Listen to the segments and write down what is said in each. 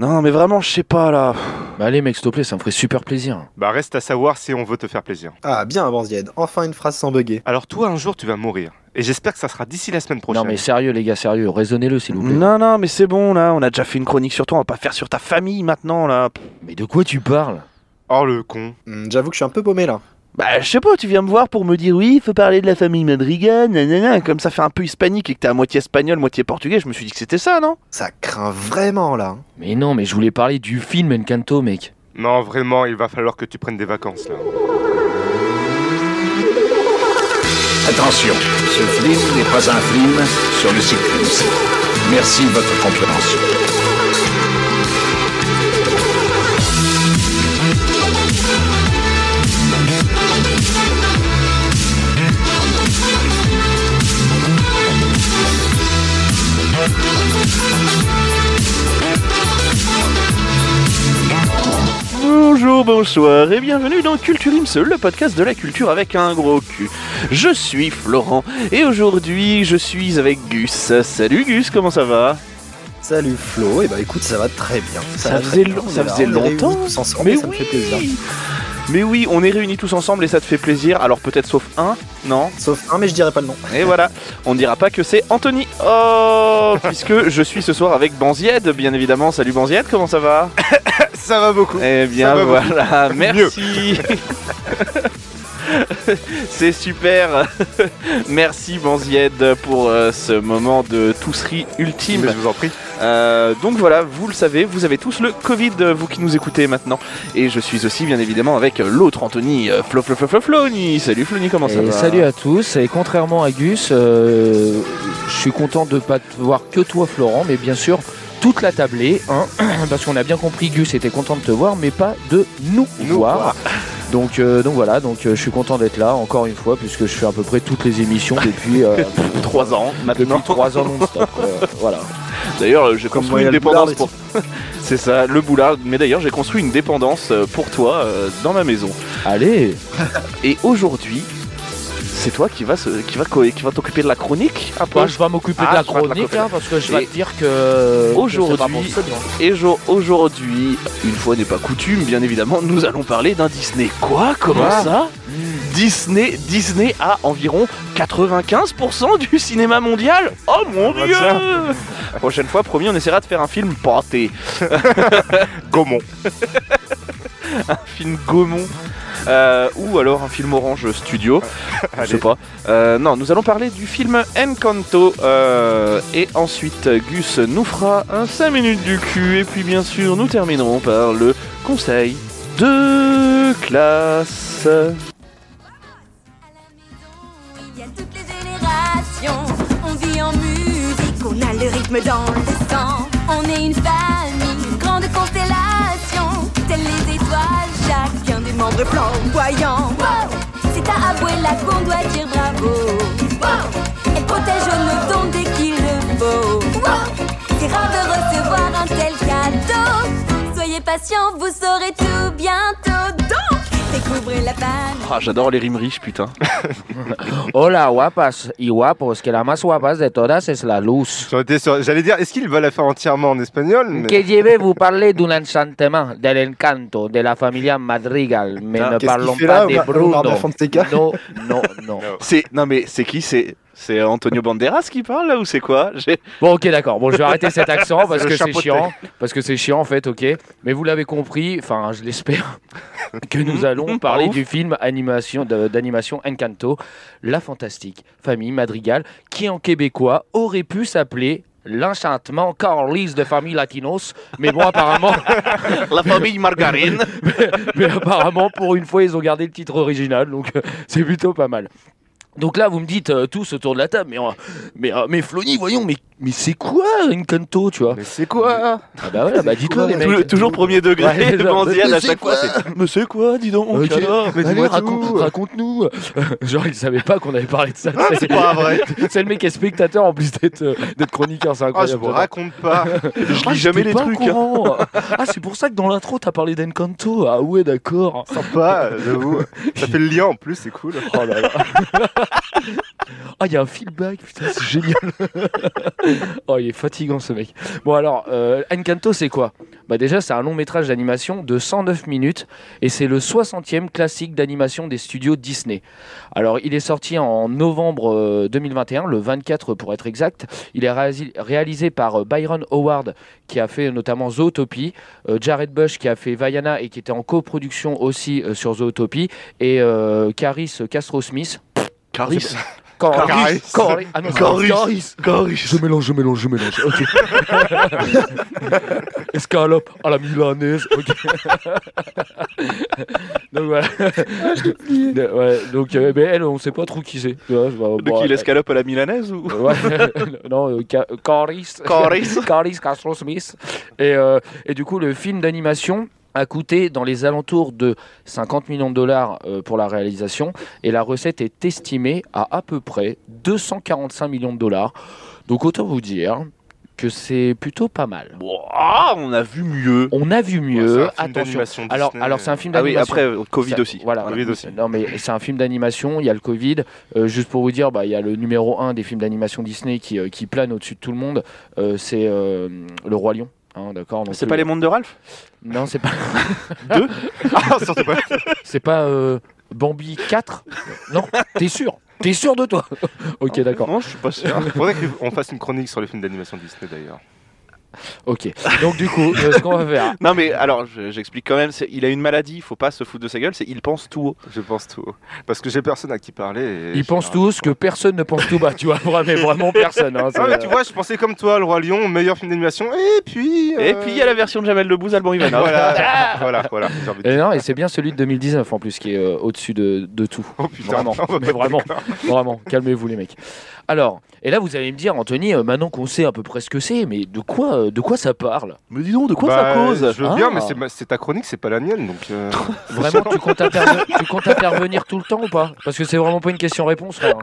Non, mais vraiment, je sais pas là. Bah allez mec, s'il te plaît, ça me ferait super plaisir. Bah reste à savoir si on veut te faire plaisir. Ah, bien, Banzied. Enfin une phrase sans bugger. Alors toi, un jour, tu vas mourir. Et j'espère que ça sera d'ici la semaine prochaine. Non mais sérieux les gars, sérieux, raisonnez-le s'il vous plaît. Non, non, mais c'est bon là. On a déjà fait une chronique sur toi. On va pas faire sur ta famille maintenant là. Mais de quoi tu parles? Oh le con. Hmm, J'avoue que je suis un peu paumé là. Bah, je sais pas, tu viens me voir pour me dire oui, faut parler de la famille Madrigal, nanana. Comme ça fait un peu hispanique et que t'es à moitié espagnol, moitié portugais, je me suis dit que c'était ça, non? Ça craint vraiment là. Mais non, mais je voulais parler du film Encanto mec. Non, vraiment, il va falloir que tu prennes des vacances là. Attention, ce film n'est pas un film sur le cyclisme. Merci de votre compréhension. Bonjour, bonsoir et bienvenue dans Culture Ims, le podcast de la culture avec un gros cul. Je suis Florent et aujourd'hui je suis avec Gus. Salut Gus, comment ça va? Salut Flo, et bah écoute, ça va très bien. Ça va faisait bien. long- On ça faisait longtemps. tous ensemble, et ça me fait plaisir. Mais oui, on est réunis tous ensemble et ça te fait plaisir. Alors peut-être sauf un, non Sauf un, mais je dirais pas le nom. Et voilà, on ne dira pas que c'est Anthony. Oh, puisque je suis ce soir avec Banzied, bien évidemment. Salut Banzied, comment ça va Ça va beaucoup. Eh bien voilà, merci. C'est super. Merci Banzied pour euh, ce moment de tousserie ultime. Mais je vous en prie. Euh, donc voilà, vous le savez, vous avez tous le Covid, vous qui nous écoutez maintenant. Et je suis aussi bien évidemment avec l'autre Anthony, euh, Flo Flo Flo Flo Flony. Salut Flony, comment ça Et va salut à tous, et contrairement à Gus, euh, je suis content de pas te voir que toi Florent, mais bien sûr toute la tablée, hein, parce qu'on a bien compris Gus était content de te voir, mais pas de nous, Nous voir. Donc, euh, donc voilà, donc euh, je suis content d'être là encore une fois, puisque je fais à peu près toutes les émissions depuis, euh, Trois ans depuis maintenant. 3 ans non-stop. voilà. D'ailleurs, euh, j'ai construit une dépendance pour. C'est ça, le boulard. Mais d'ailleurs, j'ai construit une dépendance pour toi dans ma maison. Allez, Et aujourd'hui, c'est toi qui va qui va qui va t'occuper de la chronique peu. Bah, je vais m'occuper Ah, de la chronique, hein, parce que je vais te dire que aujourd'hui-. Et jo- aujourd'hui, une fois n'est pas coutume, bien évidemment, nous allons parler d'un Disney. Quoi? Comment Quoi ça? Disney, Disney a environ 95% du cinéma mondial. Oh mon Ah, dieu tiens. Prochaine fois, promis, on essaiera de faire un film pâté, Gaumont. un film Gaumont. euh, ou alors un film Orange Studio, je sais pas. Euh, non, nous allons parler du film Encanto. euh, et ensuite, Gus nous fera un 5 minutes du cul. Et puis, bien sûr, nous terminerons par le conseil de classe. Il y a toutes les générations, on vit en musique, on a le rythme dans le sang. On est une famille, membres flamboyants. Wow C'est à Abuela qu'on doit dire bravo. Wow Elle protège nos dons dès qu'il le faut. C'est rare de recevoir un tel cadeau. Soyez patients, vous saurez tout bientôt. Donc, découvrez la famille. Ah, j'adore les rimes riches, putain. Hola guapas y guapos, que la más guapas de todas es la luz. J'allais dire, est-ce qu'il va la faire entièrement en espagnol mais... Que je vais vous parler d'un enchantement, del encanto, de la familia Madrigal, mais Ah, ne parlons pas là, de Bruno. Non, non, non. C'est non mais c'est qui? C'est c'est Antonio Banderas qui parle là ou c'est quoi Bon, ok, d'accord. Bon, je vais arrêter cet accent parce que c'est chiant. Parce que c'est chiant, en fait, ok. Mais vous l'avez compris, enfin, je l'espère, que nous allons parler du film animation d'animation Encanto, la fantastique famille Madrigal, qui en québécois aurait pu s'appeler L'enchantement Carlis de famille Latinos, mais bon, apparemment, La famille Margarine. mais apparemment, pour une fois, ils ont gardé le titre original, donc euh, c'est plutôt pas mal. Donc là, vous me dites euh, tous autour de la table, mais, euh, mais, euh, mais Flony, voyons, mais, mais c'est quoi Encanto, tu vois? Mais c'est quoi? Ah bah voilà, bah dites-le les mecs. toujours premier degré, Ouais, genre, mais à c'est chaque fois. Mais c'est quoi, dis donc Ok. alors Mais dis-moi raconte- raconte-nous. Genre, il savait pas qu'on avait parlé de ça. C'est pas vrai. C'est le mec qui est spectateur en plus d'être euh, d'être chroniqueur, c'est Ah, je incroyable. vous raconte pas. Je Ah, lis jamais j'étais les pas trucs. hein. ah, c'est pour ça que dans l'intro, t'as parlé d'Encanto. Ah ouais, d'accord. Sympa, j'avoue. Ça fait le lien en plus, c'est cool. Oh là là. Ah, il y a un feedback, putain, c'est génial. oh, il est fatigant ce mec. Bon, alors, euh, Encanto, c'est quoi? Bah, déjà, c'est un long métrage d'animation de 109 minutes et c'est le 60e classique d'animation des studios Disney. Alors, il est sorti en novembre euh, 2021, le 24 pour être exact. Il est réalisé par euh, Byron Howard, qui a fait notamment Zootopie, euh, Jared Bush, qui a fait Vaiana et qui était en coproduction aussi euh, sur Zootopie, et euh, Caris Castro-Smith. Caris. Caris. Caris. Caris. Ah non, Caris. Caris. Caris. Je mélange, je mélange, je mélange. Ok. Escalope à la milanaise. Ok. donc voilà. De- ouais, donc euh, mais elle, on sait pas trop qui c'est. Tu vois, bah, De bon, qui euh, l'escalope à la milanaise ou? Ouais, non, euh, Ca- Caris. Caris. Caris Castro Smith. Et, euh, et du coup, le film d'animation a coûté dans les alentours de 50 millions de dollars euh, pour la réalisation et la recette est estimée à à peu près 245 millions de dollars. Donc autant vous dire que c'est plutôt pas mal. On a vu mieux. On a vu mieux. c'est un film Attention. d'animation Alors, Disney. alors c'est un film Ah oui, d'animation. après, euh, Covid Ça- aussi. Voilà. Covid aussi. Non, mais c'est un film d'animation. Il y a le Covid. Euh, juste pour vous dire, bah, il y a le numéro 1 des films d'animation Disney qui, euh, qui plane au-dessus de tout le monde. Euh, c'est euh, Le Roi Lion. Hein, d'accord. C'est pas les mondes de Ralph? Non, c'est pas. Ah, surtout pas. C'est pas euh, Bambi 4 Non, t'es sûr? T'es sûr de toi? Ok, d'accord. Non, je suis pas sûr. Faudrait qu'on fasse une chronique sur les films d'animation Disney d'ailleurs. Ok. Donc du coup, euh, ce qu'on va faire. non, mais alors, je- j'explique quand même. c'est- Il a une maladie, il faut pas se foutre de sa gueule, c'est il pense tout haut. Je pense tout. Parce que j'ai personne à qui parler. et Ils je- pensent tous que personne ne pense tout bas, tu vois, vraiment, mais vraiment personne. hein, Ah, mais tu vois, je pensais comme toi, Le Roi Lion, meilleur film d'animation. Et puis. Et euh, puis il y a la version de Jamel Debbouze, Alban Ivanov. Voilà, voilà, voilà. j'ai envie de Et dire. non, et c'est bien celui de 2019 en plus qui est euh, au-dessus de, de tout. Oh putain, Vraiment, mais vraiment, vraiment, calmez-vous les mecs. Alors, et là vous allez me dire, Anthony, euh, maintenant qu'on sait à peu près ce que c'est, mais de quoi, euh, de quoi ça parle? Mais dis donc, de quoi Bah, ça cause? Je veux bien, Ah. mais c'est ma- c'est ta chronique, c'est pas la mienne. Donc, euh, Vraiment, tu comptes, interve- tu comptes intervenir tout le temps ou pas? Parce que c'est vraiment pas une question-réponse, frère.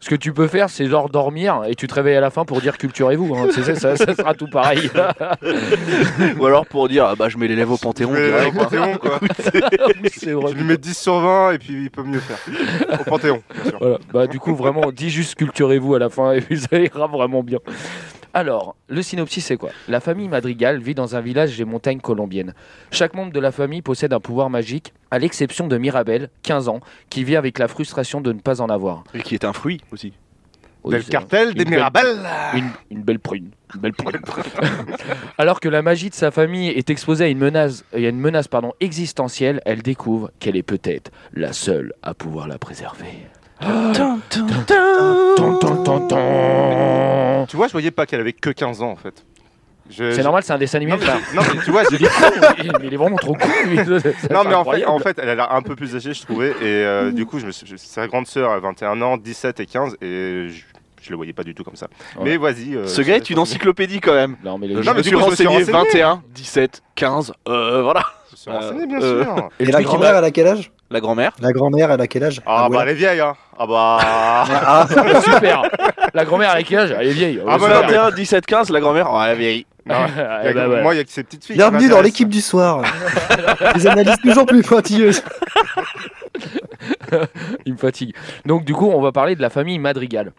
Ce que tu peux faire, c'est genre dormir et tu te réveilles à la fin pour dire culturez-vous. hein. C'est- c'est- ça, ça sera tout pareil. Ou alors pour dire, ah bah je mets l'élève au Panthéon. je vais direct, au hein. Panthéon, quoi. Oui, c'est vrai. Je lui mets 10 sur 20 et puis il peut mieux faire. Au Panthéon, bien sûr. Voilà. Bah, du coup, vraiment, dis juste culturez-vous à la fin et ça ira vraiment bien. Alors, le synopsis, c'est quoi? La famille Madrigal vit dans un village des montagnes colombiennes. Chaque membre de la famille possède un pouvoir magique, à l'exception de Mirabel, 15 ans, qui vit avec la frustration de ne pas en avoir. Et qui est un fruit aussi. Oui, Del cartel des Mirabel. Une, une belle prune. Une belle prune. Alors que la magie de sa famille est exposée à une menace, à une menace pardon, existentielle, elle découvre qu'elle est peut-être la seule à pouvoir la préserver. Tu vois, je voyais pas qu'elle avait que 15 ans en fait. Je- C'est je- normal, c'est un dessin animé. Non mais, frère. non, mais tu vois, j'ai- Il est con, il- mais il est vraiment trop con. lui. C'est non, mais en fait, incroyable. en fait, elle a l'air un peu plus âgée, je trouvais. Et euh, du coup, je me suis... je- sa grande sœur a 21 ans, 17 et 15. Et je, je le voyais pas du tout comme ça. Ouais. Mais vas-y. euh, Ce gars est une encyclopédie quand même. Non, mais le Je Non, me mais suis du coup, je me suis renseigné renseigné. 21, 17, 15, euh, voilà. Je me suis renseigné, bien Euh, sûr. Et la grand-mère, elle a quel âge? La grand-mère? La grand-mère, elle a quel âge? Ah, ouais. bah, elle est vieille, hein. Ah, bah. Ah, va- Super. La grand-mère avec quel âge? Elle est vieille. Ah, bah, super. 21, 17, 15, la grand-mère. Oh, la vieille. Ouais, Il y a eh que- ben, voilà. Moi, il y a que ces petites filles. Bienvenue dans l'équipe du soir. Les analyses toujours plus pointilleuses. Il me fatigue. Donc, du coup, on va parler de la famille Madrigal.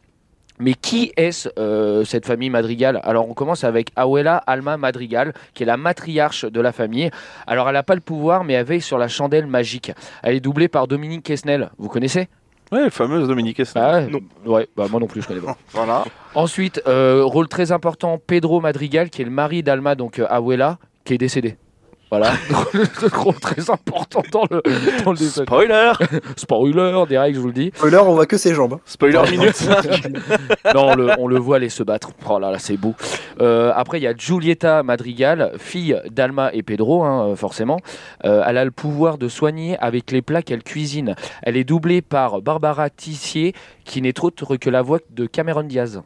Mais qui est-ce, euh, cette famille Madrigal Alors, on commence avec Abuela Alma Madrigal, qui est la matriarche de la famille. Alors, elle n'a pas le pouvoir, mais elle veille sur la chandelle magique. Elle est doublée par Dominique Quesnel. Vous connaissez? Ouais, fameuse Dominique Esna. Bah ouais, Non. ouais, bah moi non plus, je connais pas. Voilà. Ensuite, euh, rôle très important, Pedro Madrigal, qui est le mari d'Alma, donc euh, Abuela, qui est décédé. Voilà, rôle très important dans le, dans le. Spoiler Spoiler, direct, je vous le dis. Spoiler, on voit que ses jambes. hein. Spoiler minute 5. Non, on le, on le voit aller se battre. Oh là là, c'est beau. Euh, après, il y a Giulietta Madrigal, fille d'Alma et Pedro, hein, forcément. Euh, elle a le pouvoir de soigner avec les plats qu'elle cuisine. Elle est doublée par Barbara Tissier, qui n'est autre que la voix de Cameron Diaz.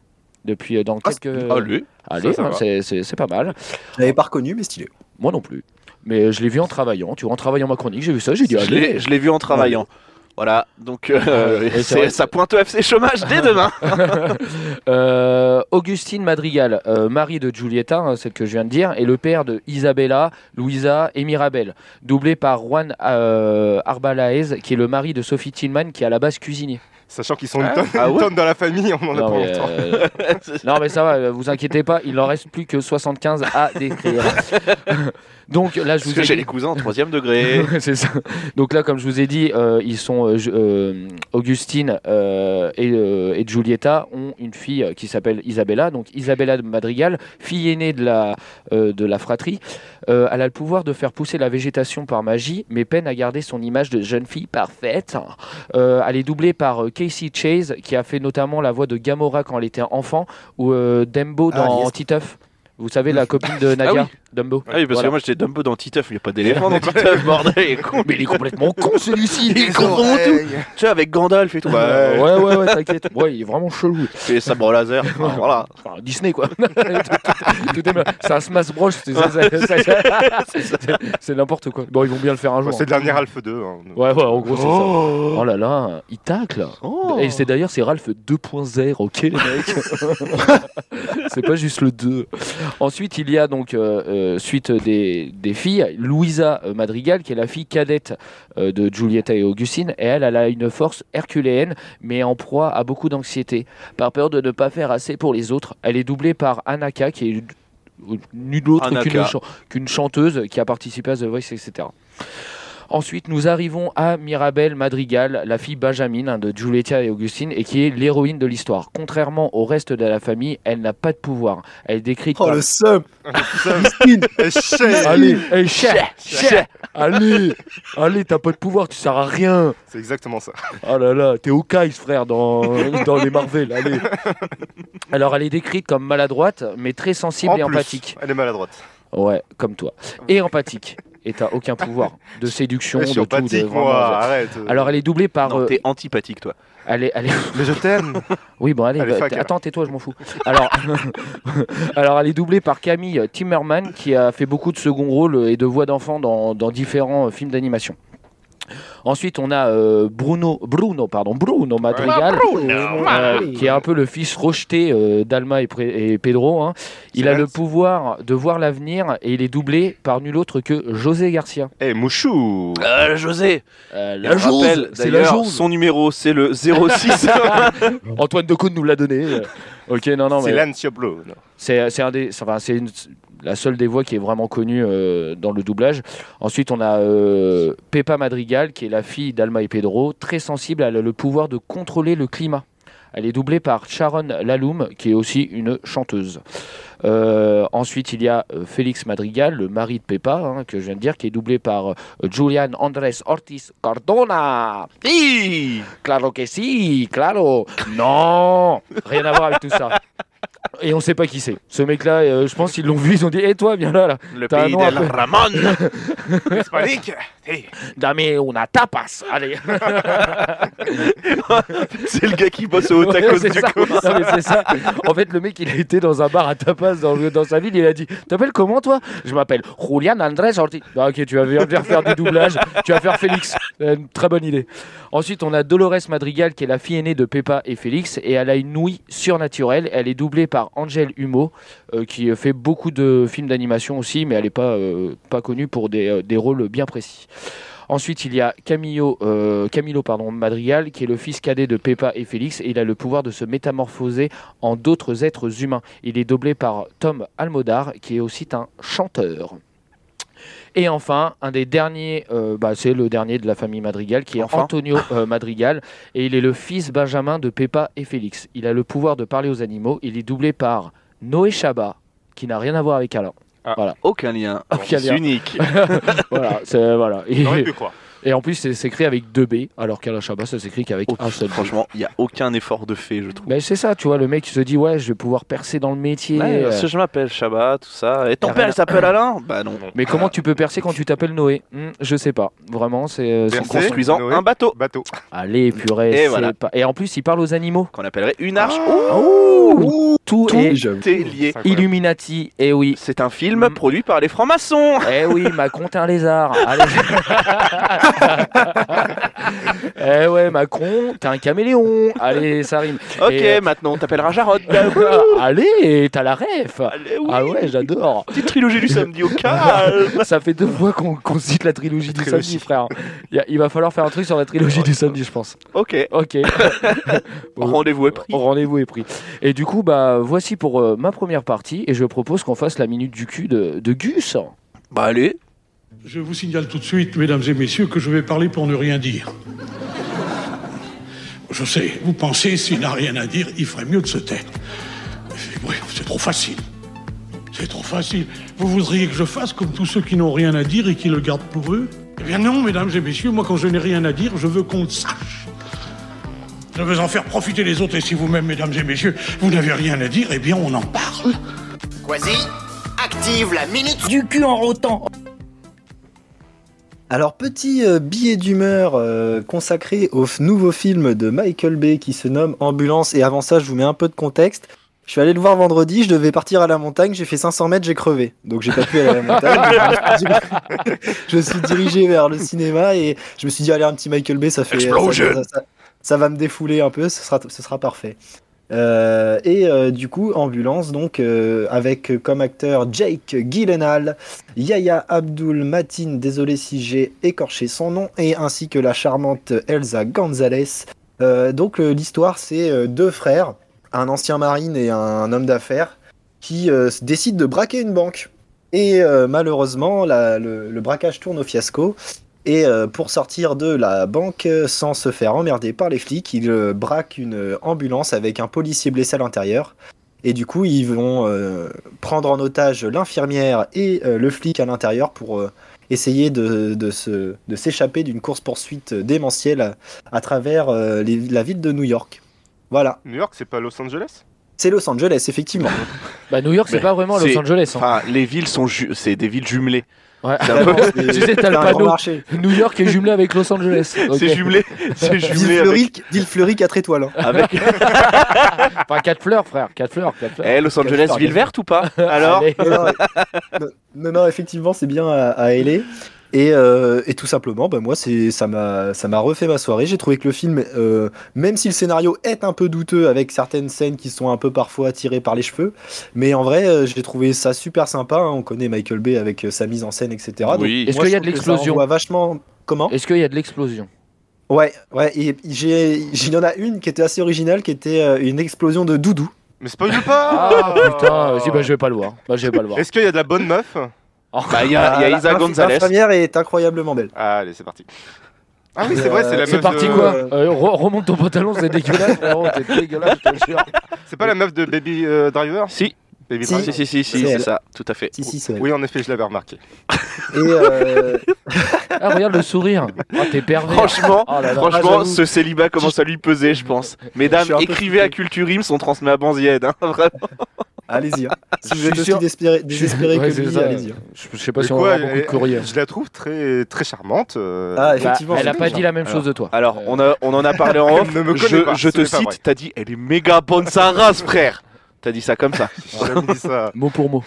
Depuis euh, dans Ah, quelques. Allez. Allez, hein, va. c'est- c'est c'est pas mal. Je l'avais pas reconnu, mais stylé. Moi non plus. Mais je l'ai vu en travaillant. Tu vois, en travaillant ma chronique, j'ai vu ça, j'ai dit Je allez. l'ai- je l'ai vu en travaillant. Voilà, donc euh, vrai. ça pointe au FC chômage dès demain. Euh, Augustine Madrigal, euh, mari de Giulietta, hein, celle que je viens de dire, et le père de Isabella, Louisa et Mirabel, doublé par Juan euh, Arbalaez, qui est le mari de Sophie Tillman, qui est à la base cuisinier. Sachant qu'ils sont une Ah, tonne, ah une ouais tonne dans la famille, on en a Non pas mais, longtemps. euh, non, mais ça va, euh, vous inquiétez pas, il n'en reste plus que 75 à décrire. Donc là, je Parce vous que ai j'ai dit- les cousins en troisième degré. c'est ça. Donc là, comme je vous ai dit, euh, ils sont euh, euh, Augustine euh, et, euh, et Giulietta ont une fille qui s'appelle Isabella. Donc Isabella de Madrigal, fille aînée de la euh, de la fratrie, Euh, elle a le pouvoir de faire pousser la végétation par magie, mais peine à garder son image de jeune fille parfaite. Euh, elle est doublée par euh, Casey Chase, qui a fait notamment la voix de Gamora quand elle était enfant, ou euh, Dembo Ah, dans yes. Titeuf. Vous savez, la copine de Nadia, Dumbo. Ah oui, parce Voilà. que moi j'étais Dumbo dans Titeuf, il n'y a pas d'éléphant dans Titeuf, bordel, il est con. Mais il est complètement con celui-ci Il comprend tout. Tu sais, avec Gandalf et tout. Ouais. Ouais, ouais, ouais, t'inquiète. Ouais, il est vraiment chelou. C'est les sabres laser. Enfin, voilà. Enfin, Disney, quoi. tout, tout- tout est mal. c'est un Smash Bros. C'est ça, c'est- c'est- c'est- c'est n'importe quoi. Bon, ils vont bien le faire un jour. C'est le dernier Alpha 2. hein. Ouais, ouais, en gros, c'est ça. Oh. Oh là là, il tacle. Oh. Et c'est d'ailleurs, c'est Ralph 2.0, ok, les mecs C'est pas juste le 2. Ensuite, il y a donc, euh, euh, suite des, des filles, Louisa euh, Madrigal, qui est la fille cadette euh, de Giulietta et Augustine. Et elle, elle a une force herculéenne, mais en proie à beaucoup d'anxiété. Par peur de ne pas faire assez pour les autres, elle est doublée par Anaka, qui est nulle autre qu'une qu'une chanteuse qui a participé à The Voice, etc. Ensuite, nous arrivons à Mirabelle Madrigal, la fille Benjamin hein, de Giulietta et Augustine, et qui est l'héroïne de l'histoire. Contrairement au reste de la famille, elle n'a pas de pouvoir. Elle est décrite Oh par... le seum. Allez, hey, chais, chais, allez, allez, t'as pas de pouvoir, tu sers à rien. C'est exactement ça. Oh là là, t'es au Kais, frère, dans, dans les Marvel, allez. Alors, elle est décrite comme maladroite, mais très sensible En et plus, empathique. Elle est maladroite. Ouais, comme toi. Et empathique. Et t'as aucun pouvoir de séduction, de tout. de vraiment- moi. Arrête. Alors, elle est doublée par. Non, euh, t'es antipathique, toi. elle est- Mais je t'aime. Oui, bon, allez, Allez, bah, attends, tais-toi, je m'en fous. Alors, alors, elle est doublée par Camille Timmerman, qui a fait beaucoup de second rôles et de voix d'enfant dans, dans différents euh, films d'animation. Ensuite, on a euh, Bruno, Bruno, pardon, Bruno Madrigal, euh, qui est un peu le fils rejeté euh, d'Alma et, Pedro. hein. Il a vrai. le pouvoir de voir l'avenir et il est doublé par nul autre que José Garcia. Eh, Mouchou. Euh, José, Euh, je rappelle c'est la d'ailleurs son numéro, c'est le 06. Antoine Decaune nous l'a donné. Ok, non, non, C'est mais Lancio non? c'est c'est un des, enfin, c'est une- la seule des voix qui est vraiment connue euh, dans le doublage. Ensuite, on a euh, Pepa Madrigal, qui est la fille d'Alma et Pedro, très sensible. Elle a le pouvoir de contrôler le climat. Elle est doublée par Sharon Laloum, qui est aussi une chanteuse. Euh, ensuite, il y a Félix Madrigal, le mari de Pepa, hein, que je viens de dire, qui est doublé par Julian Andrés Ortiz Cardona. Hi Claro que si, claro. Non, rien à voir avec tout ça. Et on sait pas qui c'est. Ce mec-là, euh, je pense qu'ils l'ont vu, ils ont dit "Et toi, viens là, là. Le T'as pays del Ramon Hispanique. Hey. Dame una tapas." Allez. C'est le gars qui bosse au tacos Ouais, du coup. C'est ça. En fait, le mec, il a été dans un bar à tapas dans, dans sa ville. Il a dit T'appelles comment, toi? Je m'appelle Julian Andrés Ortiz. Ah, ok, tu vas venir faire du doublage. Tu vas faire Félix. Euh, Une très bonne idée. Ensuite, on a Dolores Madrigal, qui est la fille aînée de Peppa et Félix. Et elle a une ouïe surnaturelle. Elle est doublée par Angèle Humeau, euh, qui fait beaucoup de films d'animation aussi, mais elle n'est pas, euh, pas connue pour des, euh, rôles bien précis. Ensuite, il y a Camillo, euh, Camilo pardon, Madrigal, qui est le fils cadet de Peppa et Félix, et il a le pouvoir de se métamorphoser en d'autres êtres humains. Il est doublé par Tom Almodar, qui est aussi un chanteur. Et enfin, un des derniers, euh, bah, c'est le dernier de la famille Madrigal, qui est Enfin. Antonio euh, Madrigal, et il est le fils benjamin de Peppa et Félix. Il a le pouvoir de parler aux animaux. Il est doublé par Noé Chabat, qui n'a rien à voir avec Alain. Aucun lien. Aucun C'est lien. unique. voilà, c'est- voilà. Pu. Et en plus, c'est écrit avec deux B, alors qu'Alain Chabat, ça s'écrit qu'avec un seul B. Franchement, il n'y a aucun effort de fait, je trouve. Mais c'est ça, tu vois, le mec se dit, ouais, je vais pouvoir percer dans le métier. Ouais, euh, parce que je m'appelle Shabbat, tout ça. Et ton père, il s'appelle Alain? Bah non. Mais comment tu peux percer quand tu t'appelles Noé? Hmm, Je sais pas. Vraiment, c'est. euh. En construisant Noé. un bateau Bateau. Allez, purée. Et c'est voilà. pas- Et en plus, il parle aux animaux. qu'on appellerait une arche. Ouh, tout, Tout, est lié. Illuminati. Eh oui. C'est un film Mm. produit par les francs-maçons. Eh oui, m'a compté un lézard. Allez. Eh ouais, Macron, t'es un caméléon. Allez, ça rime. Ok, Et, maintenant on t'appellera Jarod. Allez, t'as la ref. Allez, oui. Ah ouais, j'adore. Petite trilogie du samedi au calme. Ça fait deux fois qu'on qu'on cite la trilogie du Trilogie. samedi, frère. Il, va falloir faire un truc sur la trilogie du samedi, je pense. Ok, Ok. Bon, rendez-vous est pris. Rendez-vous est pris. Et du coup, bah voici pour euh, ma première partie, et je propose qu'on fasse la minute du cul de, de Gus. Bah allez. Je vous signale tout de suite, mesdames et messieurs, que je vais parler pour ne rien dire. Je sais, vous pensez, s'il n'a rien à dire, il ferait mieux de se taire. C'est trop facile. C'est trop facile. Vous voudriez que je fasse comme tous ceux qui n'ont rien à dire et qui le gardent pour eux? Eh bien non, mesdames et messieurs, moi quand je n'ai rien à dire, je veux qu'on le sache. Je veux en faire profiter les autres et si vous-même, mesdames et messieurs, vous n'avez rien à dire, eh bien on en parle. Quasi, active la minute Du cul en rotant. Alors, petit euh, billet d'humeur euh, consacré au nouveau film de Michael Bay qui se nomme Ambulance. Et avant ça, je vous mets un peu de contexte. Je suis allé le voir vendredi, je devais partir à la montagne, j'ai fait 500 mètres, j'ai crevé. Donc j'ai pas pu aller à la montagne. je, me suis dirigé, vers le cinéma et je me suis dit, allez, un petit Michael Bay, ça fait. Explosion. ça, ça- ça va me défouler un peu, ce sera, ce sera parfait. Euh, et euh, du coup, Ambulance, donc, euh, avec comme acteur Jake Gyllenhaal, Yaya Abdul Matin, désolé si j'ai écorché son nom, et ainsi que la charmante Elsa Gonzalez. Donc l'histoire, c'est deux frères, un ancien marine et un homme d'affaires, qui décident de braquer une banque. Et malheureusement, le braquage tourne au fiasco. Et euh, pour sortir de la banque euh, sans se faire emmerder par les flics, ils euh, braquent une ambulance avec un policier blessé à l'intérieur. Et du coup, ils vont euh, prendre en otage l'infirmière et euh, le flic à l'intérieur pour euh, essayer de, de se- de s'échapper d'une course-poursuite démentielle à, à travers euh, les- la ville de New York. Voilà, New York, c'est pas Los Angeles? C'est Los Angeles, effectivement. Bah New York, c'est Mais pas vraiment c'est- Los Angeles. hein. Enfin, les villes sont ju- c'est des villes jumelées. Ouais. C'est un peu- Tu sais, t'as le panneau. marché. New York est jumelé avec Los Angeles. C'est jumelé, c'est jumelé Ville avec, fleurie, ville fleurie 4 étoiles. hein. avec... Enfin, 4 fleurs, frère. 4 fleurs. 4 fleurs. Eh, Los Angeles, ville verte ou pas Alors non, non, non, non, effectivement, c'est bien à, à LA. Et, euh, et tout simplement, bah, moi, c'est, ça, m'a, ça m'a refait ma soirée. J'ai trouvé que le film, euh, même si le scénario est un peu douteux avec certaines scènes qui sont un peu parfois tirées par les cheveux, mais en vrai, euh, j'ai trouvé ça super sympa. hein. On connaît Michael Bay avec euh, sa mise en scène, etc. Oui. Est-ce qu'il y a de l'explosion vachement. Comment? Est-ce qu'il y a de l'explosion? Ouais, ouais. Il y en a une qui était assez originale, qui était euh, une explosion de doudou. Mais spoil pas Ah putain, vas-y, bah je vais pas le voir. Bah je vais pas le voir. Est-ce qu'il y a de la bonne meuf? Bah, il y a, il y a Ah, Isa la- Gonzalez. L'infirmière est incroyablement belle. Allez, c'est parti. Ah oui, c'est vrai, c'est la C'est meuf parti de... quoi Euh, re- Remonte ton pantalon, c'est dégueulasse, frérot, t'es dégueulasse, je te jure. C'est pas la meuf de Baby euh, Driver Si, Baby Si. Driver si, si, si, si, C'est c'est ça, tout à fait. Si, si, c'est. Oui, en effet, je l'avais remarqué. Et euh, Ah, regarde le sourire. Ah, t'es pervers. Franchement, Oh là là. franchement, ce célibat commence à lui peser, je pense. Mesdames, Je écrivez à. Culture Ims, on transmet à Banzied, hein, vraiment. Allez-y. hein. Si Je vous suis êtes aussi désespéré, désespéré Ouais, que lui, allez-y. hein. Je je sais pas Mais si on quoi, va avoir beaucoup de elle- courrier. Je la trouve très, très charmante. euh, Ah, Bah, effectivement. elle a c'est pas dit la même chose de toi. Alors, Euh, on, a, on en a parlé en off. Ne me je connais pas, je ce te cite, t'as dit, elle est méga bonne sa race, frère. T'as dit ça comme ça. Dit. Mot pour mot.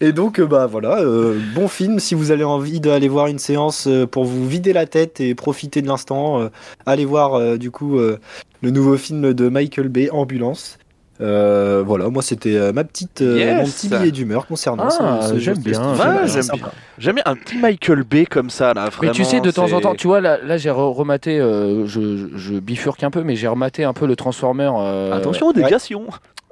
Et donc, euh, bah voilà, euh, bon film. Si vous avez envie d'aller voir une séance euh, pour vous vider la tête et profiter de l'instant, euh, allez voir euh, du coup euh, le nouveau film de Michael Bay, Ambulance. Euh, voilà, moi c'était euh, ma petite, euh, Yes. mon petit billet d'humeur concernant Ah, ce- j'aime bien. Ouais, j'aime bien. J'aime bien un petit Michael Bay comme ça, là. Mais tu vraiment, sais, de temps en temps, tu vois, là, là j'ai re- rematé, euh, je, bifurque un peu, mais j'ai rematé un peu le Transformer. euh, Attention aux déviations.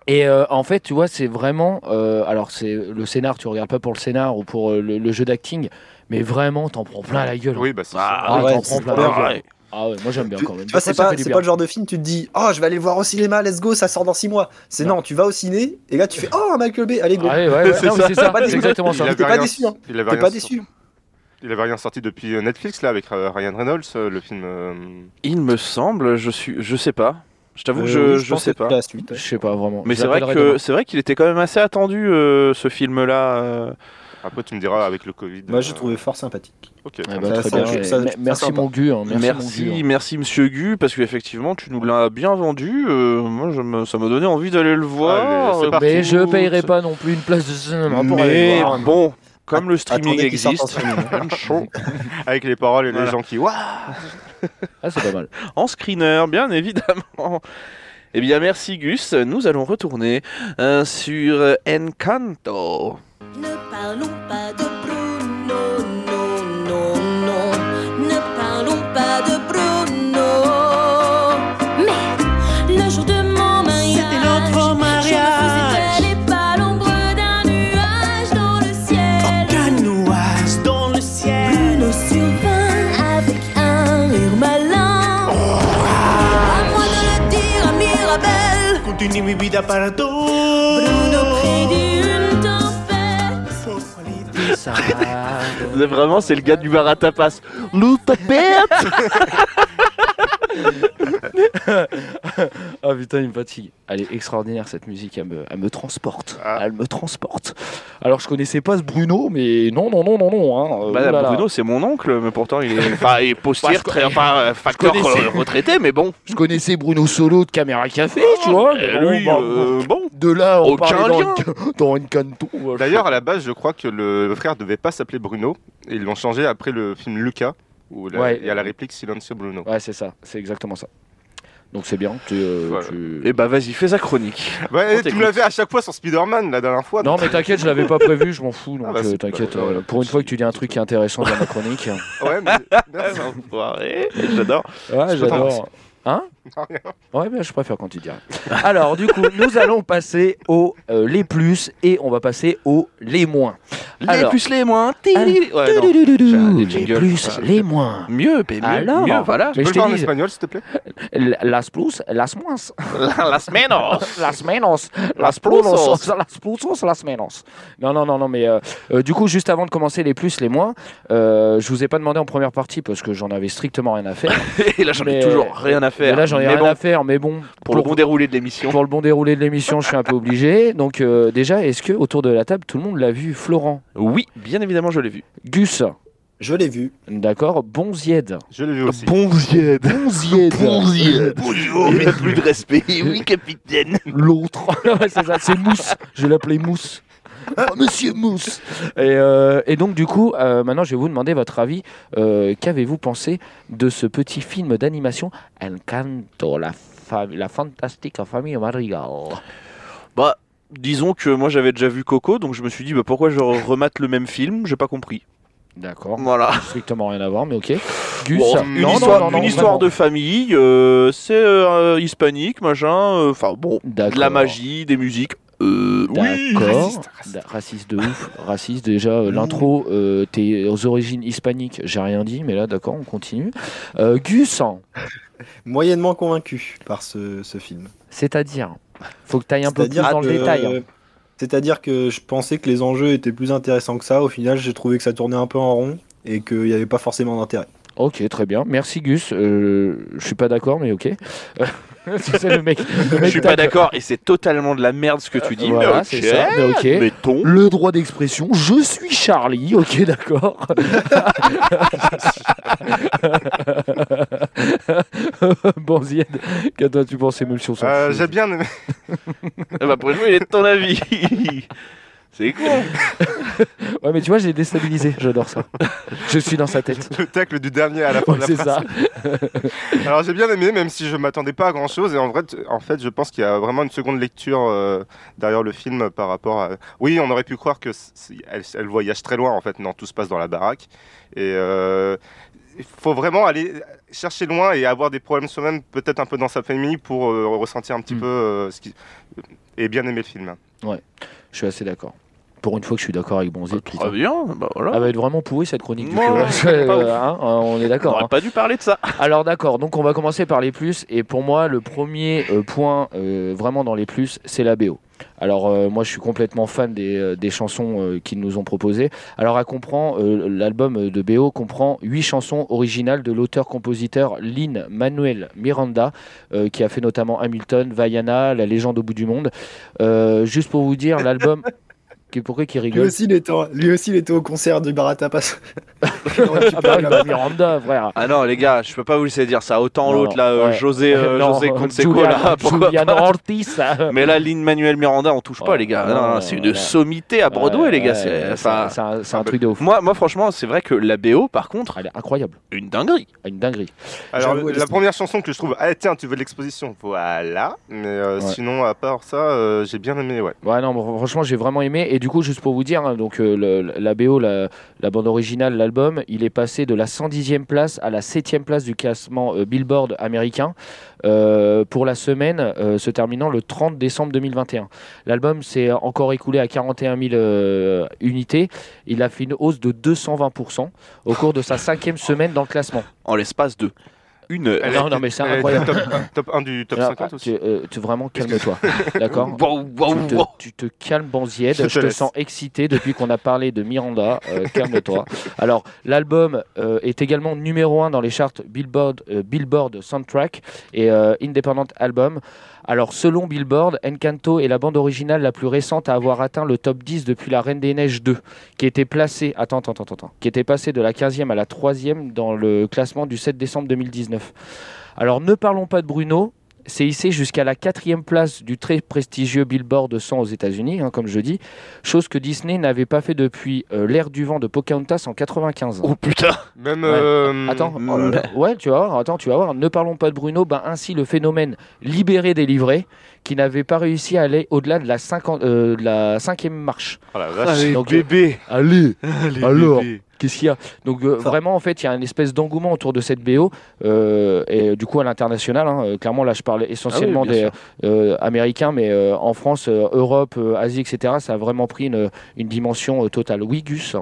Et euh, en fait, tu vois, c'est vraiment. euh, alors, c'est le scénar, tu regardes pas pour le scénar ou pour euh, le, le jeu d'acting, mais vraiment, t'en prends plein la gueule. Oui, bah c'est Ah, Ah, ouais, t'en c'est prends plein la vrai. gueule. Ah ouais, moi j'aime bien Tu, quand même. tu vois, c'est pas, le genre de film, tu te dis, oh, je vais aller le voir au cinéma, let's go, ça sort dans 6 mois. C'est non, tu vas au ciné, et là tu fais, oh, Michael Bay, allez go. Ouais, ouais, ouais, C'est ça. c'est exactement ça. Il T'es avait pas rien- déçu, hein. T'es rien pas sorti- déçu. Il avait rien sorti depuis euh, Netflix là avec euh, Ryan Reynolds, euh, le film. euh, Il me semble, je suis, je sais pas. Je t'avoue que je, je sais pas. suite. Je sais pas vraiment. Mais c'est vrai l'appellerai que demain. c'est vrai qu'il était quand même assez attendu euh, ce film-là. euh. Après, tu me diras avec le Covid. Moi, j'ai euh, trouve fort sympathique. Ok. Ça- ça- bien. ça- Merci mon Gu. hein, Merci, Merci, mon Gu. merci, Monsieur Gu, parce qu'effectivement, tu nous l'as bien vendu. euh, moi, je me- ça m'a donné envie d'aller le voir. Allez, c'est parti. Mais je Écoute. payerai pas non plus une place de cinéma pour aller voir. bon, comme le streaming existe. Avec les paroles et Voilà. les gens qui. Waouh Ah, c'est pas mal. en screener, bien évidemment. Eh bien, merci Gus. Nous allons retourner euh, sur euh, Encanto. Ne parlons pas de Bruno, non, non, non. Ne parlons pas de Bruno. Mais le jour de mon mariage, C'était notre je me mariage. faisais belle et pas l'ombre d'un nuage dans le ciel. Aucun nuage dans le ciel. Bruno survint avec un rire malin. À moi de le dire à Mirabel. Continue mi vida para tu. Vraiment, c'est le gars du bar à tapas. Ah putain, il me fatigue. Elle est extraordinaire cette musique, elle me, elle me transporte. Ah. Elle me transporte. Alors je connaissais pas ce Bruno, mais non, non, non, non, non. Hein. Euh, Bah, oulala. Bruno, c'est mon oncle, mais pourtant, il est, enfin, il est postière, je très, enfin, euh, facteur retraité, mais bon. Je connaissais Bruno Solo de Caméra Café, tu vois. mais bon, lui, bah, euh, bon. de là, on aucun lien. dans, Encanto. euh, D'ailleurs, à la base, je crois que le, frère devait pas s'appeler Bruno. Et ils l'ont changé après le film Lucas, où Ouais. il y a la réplique Silencio Bruno. Ouais, c'est ça, c'est exactement ça. Donc c'est bien. Tu, euh, Voilà. tu- Eh bah, vas-y, fais sa chronique. Ouais, On tu me l'as fait à chaque fois sur Spider-Man la dernière fois. Non, mais t'inquiète, je l'avais pas prévu, je m'en fous. Donc Ah bah, euh, t'inquiète. bah, euh, pour une fois que tu dis un truc qui est intéressant dans ma chronique. Ouais, mais. J'adore. Ouais, j'adore. Hein. Ouais, mais je préfère quand tu dis rien. Alors, du coup, nous allons passer aux euh, les plus et on va passer aux les moins. Les Alors. plus, les moins. Ouais, non. Tudududu, J'ai un des Les jingles. plus, les moins. Mieux, mais mieux, Alors. mieux, voilà. Tu Mais peux je le te en dis- espagnol, s'il te plaît Las plus, las moins. Las menos. Las menos. Las plusos. Las plusos, las menos. Non, non, non, non, mais euh, euh, du coup, juste avant de commencer les plus, les moins, euh, je vous ai pas demandé en première partie parce que j'en avais strictement rien à faire. Et là, j'en ai Mais- toujours rien à faire. Mais là, j'en ai Mais rien bon, à faire, mais bon, Pour le bon déroulé de l'émission. pour le bon déroulé de l'émission, je suis un peu obligé. Donc, euh, déjà, est-ce que autour de la table, tout le monde l'a vu Florent, Oui, bien évidemment, je l'ai vu. Gus, Je l'ai vu. d'accord, Bonzied, Je l'ai vu aussi. Bonzied. Bonzied, Bonjour, mais plus de respect. Oui, capitaine. l'autre, c'est ça, c'est Mousse, je vais l'appeler Mousse. Ah, Monsieur Mousse. Et, euh, et donc du coup, euh, maintenant je vais vous demander votre avis. Euh, Qu'avez-vous pensé de ce petit film d'animation Encanto, la, fa- la fantastique famille Madrigal? Bah, disons que moi j'avais déjà vu Coco, donc je me suis dit bah, pourquoi je remate le même film? J'ai pas compris. D'accord. Voilà. Strictement rien à voir, mais ok. Gus, Bon, une non, histoire, non, non, une histoire vraiment. de famille, euh, c'est euh, hispanique, machin. euh, Enfin bon, de la magie, des musiques. Euh, oui, D'accord. raciste, raciste. Da- raciste de ouf. raciste déjà. euh, L'intro, euh, t'es aux origines hispaniques, j'ai rien dit, mais là d'accord, on continue. Euh, Gus, Moyennement convaincu par ce, ce film. c'est-à-dire, faut que tu ailles un peu plus dans le détail. hein. C'est-à-dire que je pensais que les enjeux étaient plus intéressants que ça. Au final, j'ai trouvé que ça tournait un peu en rond et qu'il n'y avait pas forcément d'intérêt. Ok, très bien. Merci Gus. Euh, je suis pas d'accord, mais ok. tu sais, le mec, le Je suis pas d'accord et c'est totalement de la merde ce que tu dis. Voilà, c'est ça, mais ok. mettons. Le droit d'expression, je suis Charlie, ok d'accord. bon Zied, qu'as tu penses émulsion Euh, J'ai bien aimé. Ah bah, pour une fois, il est de ton avis. c'est con. Ouais mais tu vois j'ai déstabilisé, j'adore ça. Je suis dans sa tête. Le tacle du dernier à la fin Ouais, de la c'est ça. Alors j'ai bien aimé, même si je m'attendais pas à grand chose. Et en vrai, en fait, je pense qu'il y a vraiment une seconde lecture euh, derrière le film par rapport à. Oui, on aurait pu croire que elle, elle voyage très loin. En fait, non, tout se passe dans la baraque. Et euh, il faut vraiment aller chercher loin et avoir des problèmes soi-même, peut-être un peu dans sa famille, pour euh, ressentir un petit Mm. peu euh, ce qui. Et bien aimer le film. Je suis assez d'accord. Pour une fois que je suis d'accord avec Bonzi. Très bien, bah voilà. Elle va être vraiment pourrie cette chronique. du coup. pas ouf. Hein, on est on d'accord. aurait hein. pas dû parler de ça. Alors d'accord, donc on va commencer par les plus. Et pour moi, le premier euh, point euh, vraiment dans les plus, c'est la BO. Alors euh, moi, je suis complètement fan des, euh, des chansons euh, qu'ils nous ont proposées. Alors elle comprend, euh, l'album de BO comprend huit chansons originales de l'auteur-compositeur Lin Manuel Miranda, euh, qui a fait notamment Hamilton, Vaiana, La légende au bout du monde. Euh, juste pour vous dire, l'album... Qui- Pourquoi qu'il Lui rigole aussi, il était, lui aussi, il était au concert du Baratapas. Ah bah Miranda, frère. Ah non, les gars, je peux pas vous laisser dire ça. Autant l'autre là, euh, ouais. José, euh, Non, José Conseco Julian- là, Julian Ortiz. Mais là, Lin Manuel Miranda, on touche pas, Ouais, les gars. non, Non, non, non, c'est une sommité à Broadway, Ouais, les gars. ouais, c'est- un- c'est un, c'est un ah truc de ouf. moi, moi, franchement, c'est vrai que la BO, par contre, Elle est incroyable, une dinguerie. une dinguerie. Alors, J'avoue, la première chanson que je trouve, ah tiens, tu veux de l'exposition Voilà. Mais euh, Ouais. sinon, à part ça, euh, j'ai bien aimé, ouais. Ouais, non, franchement, j'ai vraiment aimé. Et du coup, juste pour vous dire, hein, donc euh, la bande originale, l'album, il est passé de la 110e place à la 7e place du classement euh, Billboard américain euh, pour la semaine se terminant le 30 décembre 2021. L'album s'est encore écoulé à 41 000 euh, unités. Il a fait une hausse de 220% au cours de sa cinquième semaine dans le classement. En l'espace de une heure. Elle non, est- non, mais c'est incroyable. Top, top 1 du top Ah, 50 tu, aussi. euh, tu- vraiment calme-toi, d'accord Wow, wow, tu te, wow. tu te calmes, Banzied. Je Je te laisse. sens excité depuis qu'on a parlé de Miranda. Euh, Calme-toi. Alors, l'album euh, est également numéro 1 dans les charts Billboard, euh, Billboard Soundtrack et euh, Independent Album. Alors, selon Billboard, Encanto est la bande originale la plus récente à avoir atteint le top 10 depuis La Reine des Neiges 2, qui était placée, attends, attends, attends, attends, qui était passée de la 15e à la 3e dans le classement du 7 décembre 2019. Alors, ne parlons pas de Bruno, c'est hissé jusqu'à la quatrième place du très prestigieux Billboard 100 aux États-Unis, hein, comme je dis, chose que Disney n'avait pas fait depuis euh, l'ère du vent de Pocahontas en 95. Oh putain. Même. Ouais. euh, Attends, oh là là. ouais, tu vas voir, attends, tu vas voir. Ne parlons pas de Bruno, ben ainsi le phénomène libéré délivré, qui n'avait pas réussi à aller au-delà de la, 50 euh, de la cinquième marche. Oh la vache. Allez, Donc, bébé. Allez, Allez, Alors. bébé. Qu'est-ce qu'il y a Donc euh, Enfin. vraiment en fait il y a une espèce d'engouement autour de cette BO euh, et du coup à l'international hein, euh, clairement là je parle essentiellement Ah des euh, américains mais euh, en France, euh, Europe, euh, Asie etc ça a vraiment pris une, une dimension euh, totale. Oui Gus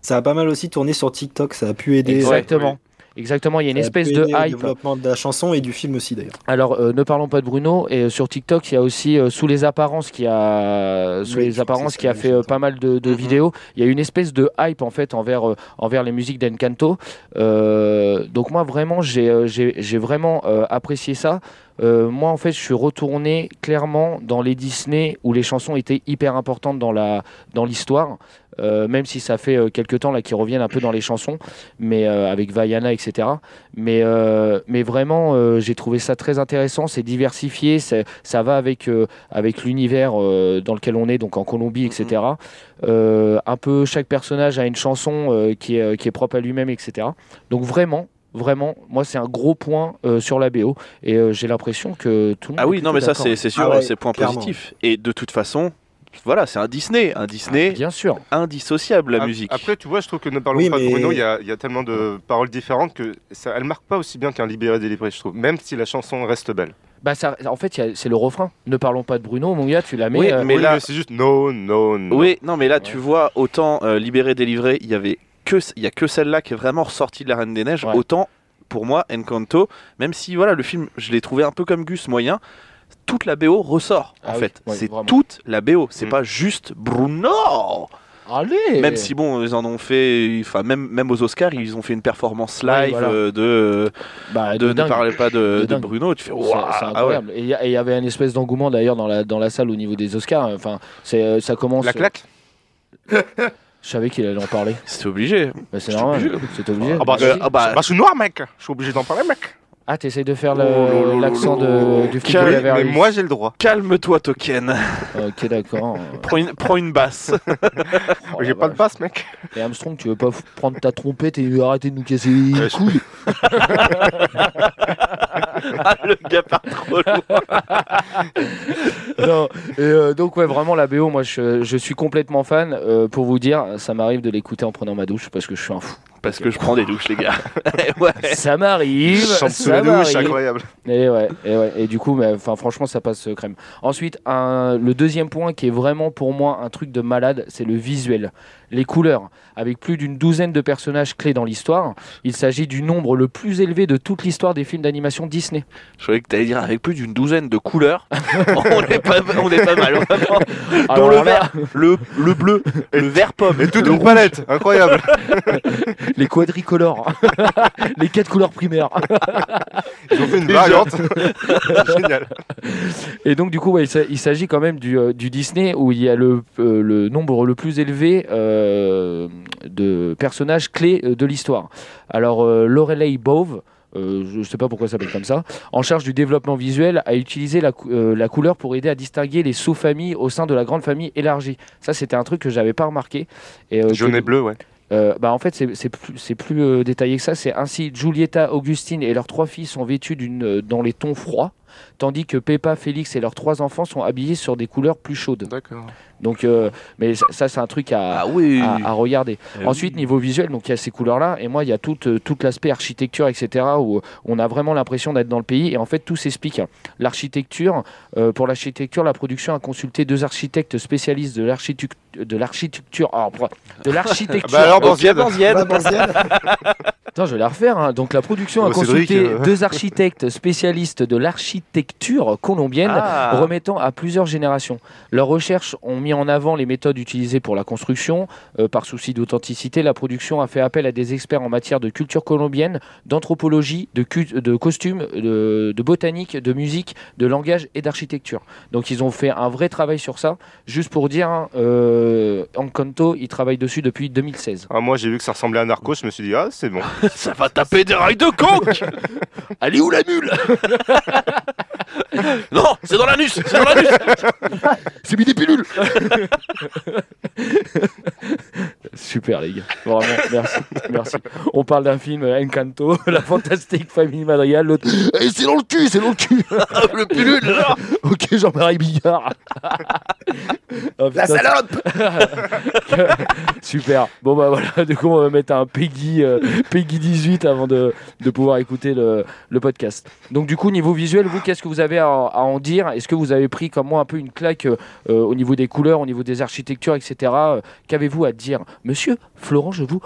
Ça a pas mal aussi tourné sur TikTok, ça a pu aider. Exactement. Exactement, il y a une espèce de hype. développement de la chanson et du film aussi d'ailleurs. Alors, euh, ne parlons pas de Bruno. Et euh, sur TikTok, il y a aussi euh, sous les apparences qui a sous Oui, les apparences qui a fait pas mal de, de Mhm. vidéos. Il y a une espèce de hype en fait envers envers les musiques d'Encanto. Donc moi vraiment j'ai vraiment apprécié ça. Euh, moi en fait je suis retourné clairement dans les Disney où les chansons étaient hyper importantes dans la dans l'histoire. Euh, même si ça fait euh, quelques temps là qu'ils reviennent un peu dans les chansons, mais euh, avec Vaiana, etc. Mais, euh, mais vraiment, euh, j'ai trouvé ça très intéressant. C'est diversifié, ça va avec, euh, avec l'univers euh, dans lequel on est, donc en Colombie, etc. Euh, un peu chaque personnage a une chanson euh, qui, est, qui est propre à lui-même, etc. Donc vraiment. Vraiment, moi c'est un gros point euh, sur la BO et euh, j'ai l'impression que tout le monde. Ah oui, non, mais ça, c'est c'est sûr, Ah ouais, c'est point clairement. positif. Et de toute façon, voilà, c'est un Disney. Un Disney Bien sûr. indissociable, la musique. Après, tu vois, je trouve que ne parlons Oui, pas de Bruno, il y, y a tellement de paroles différentes que ça, elle marque pas aussi bien qu'un libéré délivré, je trouve. Même si la chanson reste belle. Bah ça, en fait, c'est le refrain. Ne parlons pas de Bruno, mon gars, tu la mets. Oui, euh, mais Oui, là- c'est juste non, non, non. Oui, non, mais là, tu vois, autant euh, libéré, délivré, il y avait que, il y a que celle-là qui est vraiment ressortie de la Reine des Neiges. Ouais. Autant, pour moi, Encanto, même si voilà, le film, je l'ai trouvé un peu comme Gus moyen. Toute la BO ressort, en Ah oui, fait. c'est toute la BO. C'est Mm. pas juste Bruno. Allez Même si bon, ils en ont fait, enfin même même aux Oscars, ils ont fait une performance Ouais, live voilà. euh, de bah, de, ne parler pas de, De de dingue. Bruno. Tu fais C'est- ah ouais. incroyable. Et il y, avait une espèce d'engouement d'ailleurs dans la, dans la salle au niveau des Oscars. Enfin, c'est, euh, ça commence. La claque Je savais qu'il allait en parler. C'est obligé. Bah, c'est normal. obligé. C'est obligé. Ah bah, Vas-y. ah bah- Bah, je suis noir, mec. Je suis obligé d'en parler, mec. Ah, t'essayes de faire Oh l'accent du Beverly mais moi, j'ai le droit. Calme-toi, Token. Ok, d'accord. prends, une, prends une basse. Oh, j'ai pas de passe, mec. Et Armstrong, tu veux pas prendre ta trompette et arrêter de nous casser les couilles ah, le gars part trop loin. non. Et euh, donc ouais, vraiment la BO, moi je, je suis complètement fan. Euh, pour vous dire, ça m'arrive de l'écouter en prenant ma douche parce que je suis un fou. Parce que je prends des douches, les gars. ouais. Ça m'arrive, Chante sous ça la douche, incroyable. Et ouais, et ouais, et du coup, mais, enfin franchement, ça passe euh, crème. Ensuite, un, le deuxième point qui est vraiment pour moi un truc de malade, c'est le visuel, les couleurs. Avec plus d'une douzaine de personnages clés dans l'histoire, il s'agit du nombre le plus élevé de toute l'histoire des films d'animation Disney. Je croyais que t'allais dire avec plus d'une douzaine de couleurs. on, est pas, on est pas mal, Alors le là- vert, le, le bleu, le vert pomme. Et toute le une palette, incroyable. les quadricolores, les quatre couleurs primaires. Ils ont fait une variante. Génial. Et donc, du coup, ouais, il s'a- il s'agit quand même du, euh, du Disney où il y a le, euh, le nombre le plus élevé euh, de personnages clés de l'histoire. Alors, euh, Lorelei Bove. euh, je ne sais pas pourquoi ça s'appelle comme ça, en charge du développement visuel, a utilisé la, cou- euh, la couleur pour aider à distinguer les sous-familles au sein de la grande famille élargie. Ça, c'était un truc que j'avais pas remarqué. Et, euh, Jaune que- et bleu, ouais. Euh, bah en fait, c'est plus, plus euh, détaillé que ça. C'est ainsi Giulietta, Augustine et leurs trois filles sont vêtues euh, dans les tons froids, tandis que Peppa, Félix et leurs trois enfants sont habillés sur des couleurs plus chaudes. D'accord. Donc, euh, mais ça, ça, c'est un truc à, Ah oui. à, à regarder. Eh Ensuite, niveau visuel, donc il y a ces couleurs-là, et moi, il y a tout, euh, tout l'aspect architecture, etc., où on a vraiment l'impression d'être dans le pays, et en fait, tout s'explique. L'architecture, euh, pour l'architecture, la production a consulté deux architectes spécialistes de l'architecture, de l'architecture, ah, de l'architecture. Bah alors. Banzied. Voilà, Banzied. Attends, je vais la refaire. hein. Donc, la production a Oh, Cédric, consulté euh. deux architectes spécialistes de l'architecture colombienne, Ah. remettant à plusieurs générations. Leurs recherches ont mis en avant les méthodes utilisées pour la construction. Euh, par souci d'authenticité, la production a fait appel à des experts en matière de culture colombienne, d'anthropologie, de, de costumes, de, de botanique, de musique, de langage et d'architecture. Donc, ils ont fait un vrai travail sur ça. Juste pour dire, hein, euh, Encanto, ils travaillent dessus depuis 2016. Ah, moi, j'ai vu que ça ressemblait à Narcos, je me suis dit, ah, c'est bon. Ça va taper des rails de coke Elle est où la mule? Non, c'est dans l'anus C'est dans l'anus. C'est mis des pilules Super les gars, vraiment, merci, merci. On parle d'un film Encanto, la fantastique famille Madrigal, l'autre, Eh, c'est dans le cul, c'est dans le cul. Le pilule là ok Jean-Marie Bigard. Oh, La salope Super. Bon bah voilà, du coup on va mettre un Peggy, euh, Peggy 18 avant de, de pouvoir écouter le, le podcast. Donc du coup niveau visuel, vous qu'est-ce que vous avez à, à en dire? Est-ce que vous avez pris comme moi un peu une claque euh, euh, au niveau des couleurs, au niveau des architectures, etc. Euh, Qu'avez-vous à dire? Monsieur Florent, je vous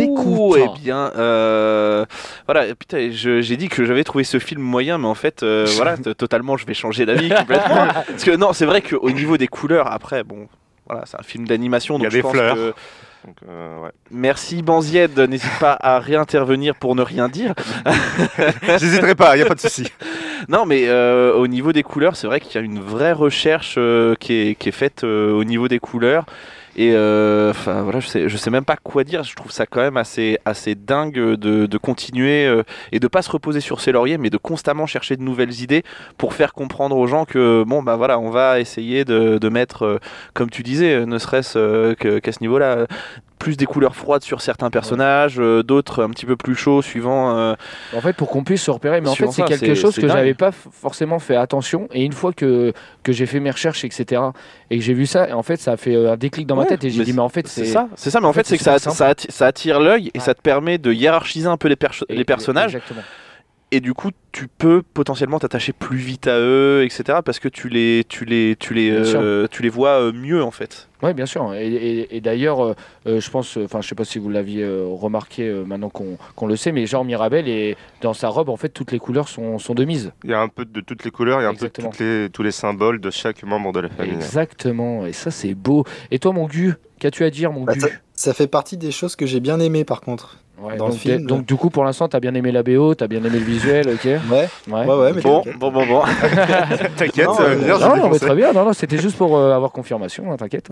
écoute. eh bien, euh, voilà, putain, je- j'ai dit que j'avais trouvé ce film moyen, mais en fait, euh, voilà, totalement, je vais changer d'avis complètement. Parce que non, c'est vrai qu'au niveau des couleurs, après, bon, voilà, c'est un film d'animation, Il y donc a je des pense fleurs. que- Donc, euh, ouais. Merci Banzied, n'hésite pas à réintervenir pour ne rien dire. J'hésiterai pas, il n'y a pas de souci. Non, mais euh, au niveau des couleurs, c'est vrai qu'il y a une vraie recherche euh, qui, est, qui est faite euh, au niveau des couleurs. Et euh, enfin voilà, je sais, sais même pas quoi dire. Je trouve ça quand même assez, dingue de, continuer euh, et de pas se reposer sur ses lauriers, mais de constamment chercher de nouvelles idées pour faire comprendre aux gens que bon bah voilà, on va essayer de, mettre, euh, comme tu disais, ne serait-ce qu'à ce niveau-là. Plus des couleurs froides sur certains personnages, euh, d'autres un petit peu plus chauds suivant euh, En fait, pour qu'on puisse se repérer, mais en fait, c'est quelque chose que j'avais pas forcément fait attention. Et une fois que, que j'ai fait mes recherches, etc., et que j'ai vu ça, et en fait, ça a fait euh, un déclic dans ma tête. Et j'ai dit, mais en fait, C'est ça, c'est ça, mais en, fait, fait, c'est que ça, ça, atti- ça attire l'œil et Ouais. ça te permet de hiérarchiser un peu les, perso- les personnages. Exactement. Et du coup, tu peux potentiellement t'attacher plus vite à eux, etc. Parce que tu les, tu les, tu les, euh, tu les vois euh, mieux en fait. Oui, bien sûr. Et, et- et d'ailleurs, euh, je pense, enfin, je sais pas si vous l'aviez euh, remarqué euh, maintenant qu'on le sait, mais genre Mirabel, et dans sa robe, en fait, toutes les couleurs sont, sont de mise. Il y a un peu de toutes les couleurs, il y a un peu de Exactement. toutes les, tous les symboles de chaque membre de la famille. Exactement. Et ça, c'est beau. Et toi, mon Gu, qu'as-tu à dire, mon Bah, Gu ça, ça fait partie des choses que j'ai bien aimées par contre. Ouais, dans le donc, film, donc, du coup, pour l'instant, t'as bien aimé la BO, t'as bien aimé le visuel, ok Ouais, Ouais. ouais, ouais, mais Bon, bon, bon, bon. T'inquiète, ça va euh, venir, je Non, non, mais très bien. Non, non, c'était juste pour euh, avoir confirmation, hein, t'inquiète.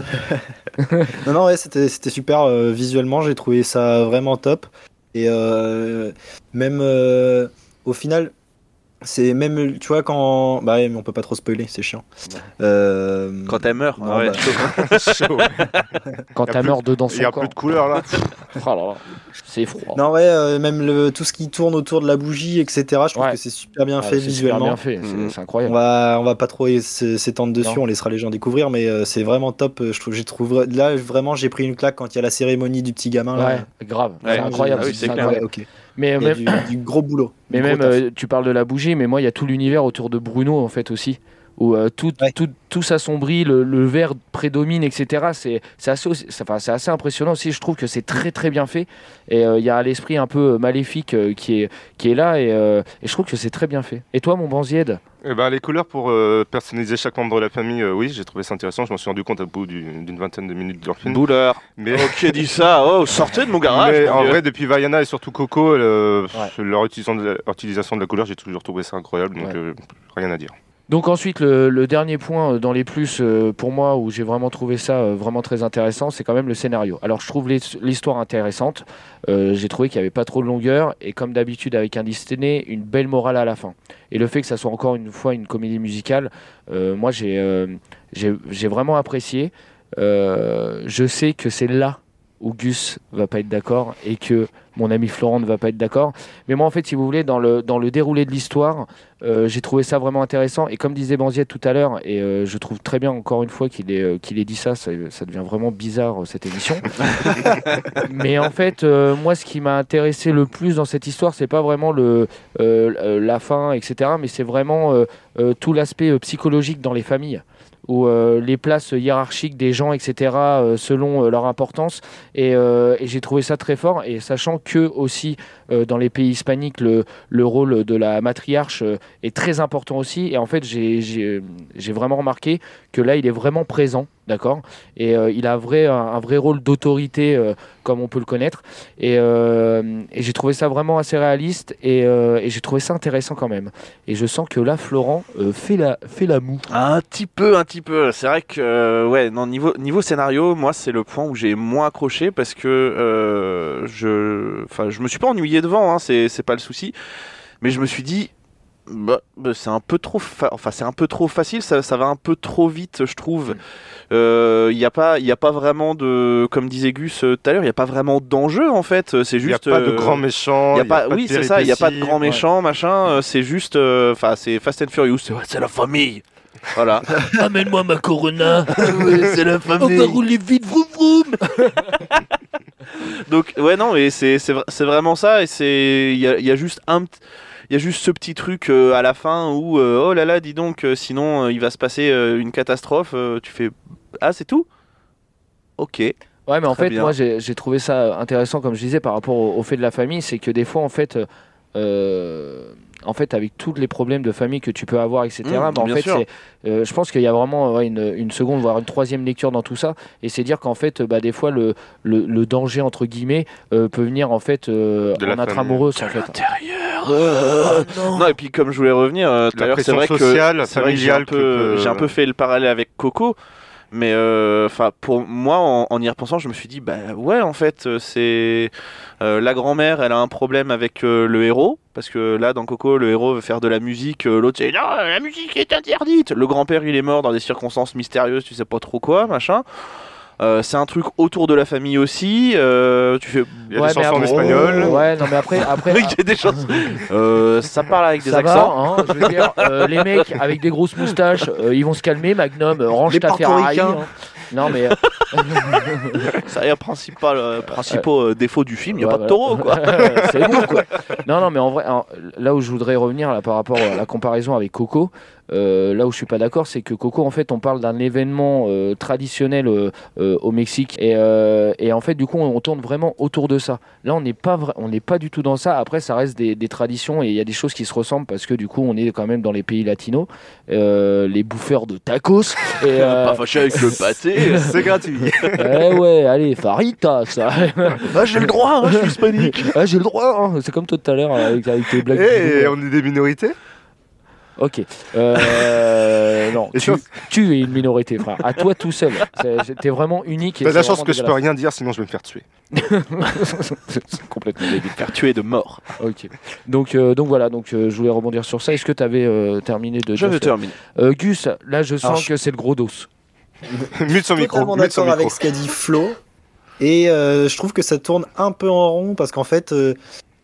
Non, non, ouais, c'était c'était super euh, visuellement, j'ai trouvé ça vraiment top. Et euh, même euh, au final, c'est même, tu vois, quand. Bah, ouais, mais on peut pas trop spoiler, c'est chiant. Euh, Quand elle meurt, Non, ouais, bah. chaud. Quand plus- mort dedans Il y a corps. plus de couleurs là. Oh là là, c'est froid. Non, ouais, euh, même le, tout ce qui tourne autour de la bougie, etc. Je trouve Ouais. que c'est super bien Ah, fait c'est super visuellement. bien fait, c'est Mhm. c'est On incroyable. va, on va pas trop s'étendre dessus, Non. on laissera les gens découvrir, mais euh, c'est vraiment top. Je trouve, j'ai trouvé, là, vraiment, j'ai pris une claque quand il y a la cérémonie du petit gamin. Là. Ouais, grave, Ouais, c'est incroyable. ah oui, c'est c'est clair. incroyable. Mais même, du, du gros boulot. mais même euh, tu parles de la bougie, mais moi, il y a tout l'univers autour de Bruno, en fait, aussi. Où euh, tout, Ouais. tout, tout s'assombrit, le, le vert prédomine, etc. C'est assez, enfin, assez impressionnant aussi. Je trouve que c'est très, très bien fait. Et euh, il y a l'esprit un peu maléfique qui, est, qui est là. Et, et je trouve que c'est très bien fait. Et toi, mon Banzied? Eh ben, les couleurs pour euh, personnaliser chaque membre de la famille, euh, oui, j'ai trouvé ça intéressant. Je m'en suis rendu compte au bout du- d'une vingtaine de minutes de leur film. Bouleur. Mais, Oh, qui a dit ça? Oh, sortez de mon garage. mais mon en Dieu. vrai, depuis Vaiana et surtout Coco, le- leur utilisation de, la, leur utilisation de la couleur, j'ai toujours trouvé ça incroyable. Donc, Ouais. euh, rien à dire. Donc ensuite, le, dernier point euh, dans les plus euh, pour moi où j'ai vraiment trouvé ça euh, vraiment très intéressant, c'est quand même le scénario. Alors je trouve l'his- l'histoire intéressante. J'ai trouvé qu'il n'y avait pas trop de longueur et comme d'habitude avec un Disney, une belle morale à la fin. Et le fait que ça soit encore une fois une comédie musicale, moi j'ai vraiment apprécié. Je sais que c'est là où Gus va pas être d'accord et que mon ami Florent ne va pas être d'accord. Mais moi, en fait, si vous voulez, dans le, dans le déroulé de l'histoire, euh, j'ai trouvé ça vraiment intéressant. Et comme disait Banziette tout à l'heure, et euh, je trouve très bien encore une fois qu'il ait, euh, qu'il ait dit ça, ça, ça devient vraiment bizarre cette émission. Mais en fait, moi, ce qui m'a intéressé le plus dans cette histoire, c'est pas vraiment le, la fin, etc., mais c'est vraiment tout l'aspect psychologique dans les familles où euh, les places hiérarchiques des gens, etc., euh, selon euh, leur importance. Et, j'ai trouvé ça très fort. Et sachant que aussi dans les pays hispaniques, le, le rôle de la matriarche est très important aussi. Et en fait, j'ai vraiment remarqué que là, il est vraiment présent. D'accord Et euh, il a un vrai, un, un vrai rôle d'autorité, euh, comme on peut le connaître. Et, euh, et j'ai trouvé ça vraiment assez réaliste. Et, et j'ai trouvé ça intéressant quand même. Et je sens que là, Florent fait, la, fait la moue. Un petit peu, un petit peu. C'est vrai que, ouais, non, niveau, niveau scénario, moi, c'est le point où j'ai moins accroché parce que je, je me suis pas ennuyé devant, hein, c'est pas le souci. Mais je me suis dit, bah, bah, c'est un peu trop, enfin, c'est un peu trop facile, ça, ça va un peu trop vite, je trouve. Il n'y a pas, il y a pas vraiment de, comme disait Gus euh, tout à l'heure, il y a pas vraiment d'enjeu en fait. C'est Il n'y a juste. pas de euh, y a y pas, de oui, c'est ça, il n'y a pas de péripéties. grands méchants, machin, euh, c'est juste, euh, enfin, c'est Fast and Furious, c'est la famille. Voilà. Amène-moi ma Corona. c'est la On va rouler vite, vroom vroom. Donc, ouais, non, mais c'est c'est vra- c'est vraiment ça, et c'est. Il y a, il y a juste un. Il y a juste ce petit truc euh, à la fin où, euh, oh là là, dis donc, euh, sinon il va se passer une catastrophe. tu fais. Ah, c'est tout? Ok. Ouais, mais en fait, bien. moi, j'ai j'ai trouvé ça intéressant, comme je disais, par rapport au, au fait de la famille, c'est que des fois, en fait, euh, en fait, avec tous les problèmes de famille que tu peux avoir, etc. Mmh, bah, en fait, euh, je pense qu'il y a vraiment ouais, une, une seconde, voire une troisième lecture dans tout ça, et c'est dire qu'en fait, bah, des fois, le, le, le danger entre guillemets euh, peut venir en fait euh, De en être famille. amoureuse, en fait. Intérieur. euh, non. et puis comme je voulais revenir euh, tout La à l'heure, c'est pression vrai que un peu, j'ai un peu fait le parallèle avec Coco. Mais euh, enfin, pour moi, en, y repensant, je me suis dit, bah ouais, en fait, euh, c'est euh, la grand-mère, elle a un problème avec le héros parce que là, dans Coco, le héros veut faire de la musique, l'autre c'est non, la musique est interdite. Le grand-père, il est mort dans des circonstances mystérieuses, tu sais pas trop quoi, machin. Euh, c'est un truc autour de la famille aussi. euh, tu fais. Il y a Ouais, des chansons en espagnol. Ouais, non, mais après, après, il y a des choses. Euh, ça parle avec des ça accents. va, hein, je veux dire, euh, les mecs avec des grosses moustaches, euh, ils vont se calmer, Magnum, euh, range Les ta Ferrari. hein. Non mais euh, Ça y est, principal, euh, principaux euh, défauts du film, il n'y a Ouais, pas de taureau, quoi. c'est bon quoi. Non non mais en vrai, alors, là où je voudrais revenir là, par rapport à la comparaison avec Coco, euh, là où je suis pas d'accord, c'est que Coco en fait on parle d'un événement euh, traditionnel euh, au Mexique et, et en fait du coup on, on tourne vraiment autour de ça. Là on n'est pas vra- on n'est pas du tout dans ça. Après ça reste des, des traditions et il y a des choses qui se ressemblent parce que du coup on est quand même dans les pays latinos, les bouffeurs de tacos et Pas fâché avec le pâté. C'est gratuit. eh ouais allez farita ça. ah, j'ai le droit, hein, je suis hispanique. Ah, j'ai le droit, hein. c'est comme toi tout à l'heure avec, avec tes blagues. Et bidons. on est des minorités Ok. Euh, non, tu, es une minorité, frère. À toi tout seul. T'es vraiment unique. T'as la chance que je peux rien dire, sinon je vais me faire tuer. C'est complètement débile. Faire tuer de mort. Ok. Donc, euh, donc voilà, donc, euh, je voulais rebondir sur ça. Est-ce que tu avais terminé de Je. Euh, Gus, là je sens Alors, je- que c'est le gros dos. Mute son micro. Mute son d'accord avec micro. ce qu'a dit Flo. Et euh, je trouve que ça tourne un peu en rond parce qu'en fait, euh,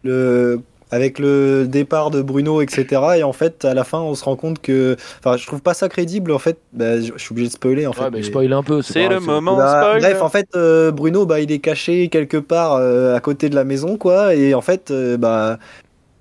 le, avec le départ de Bruno, etc., et en fait, à la fin, on se rend compte que. Enfin, je trouve pas ça crédible. En fait, bah, je suis obligé de spoiler. En fait, Ouais, mais mais- spoil un peu. C'est le moment Bah, spoil. bref, en fait, euh, Bruno, bah, il est caché quelque part euh, à côté de la maison, quoi. Et en fait, euh, bah,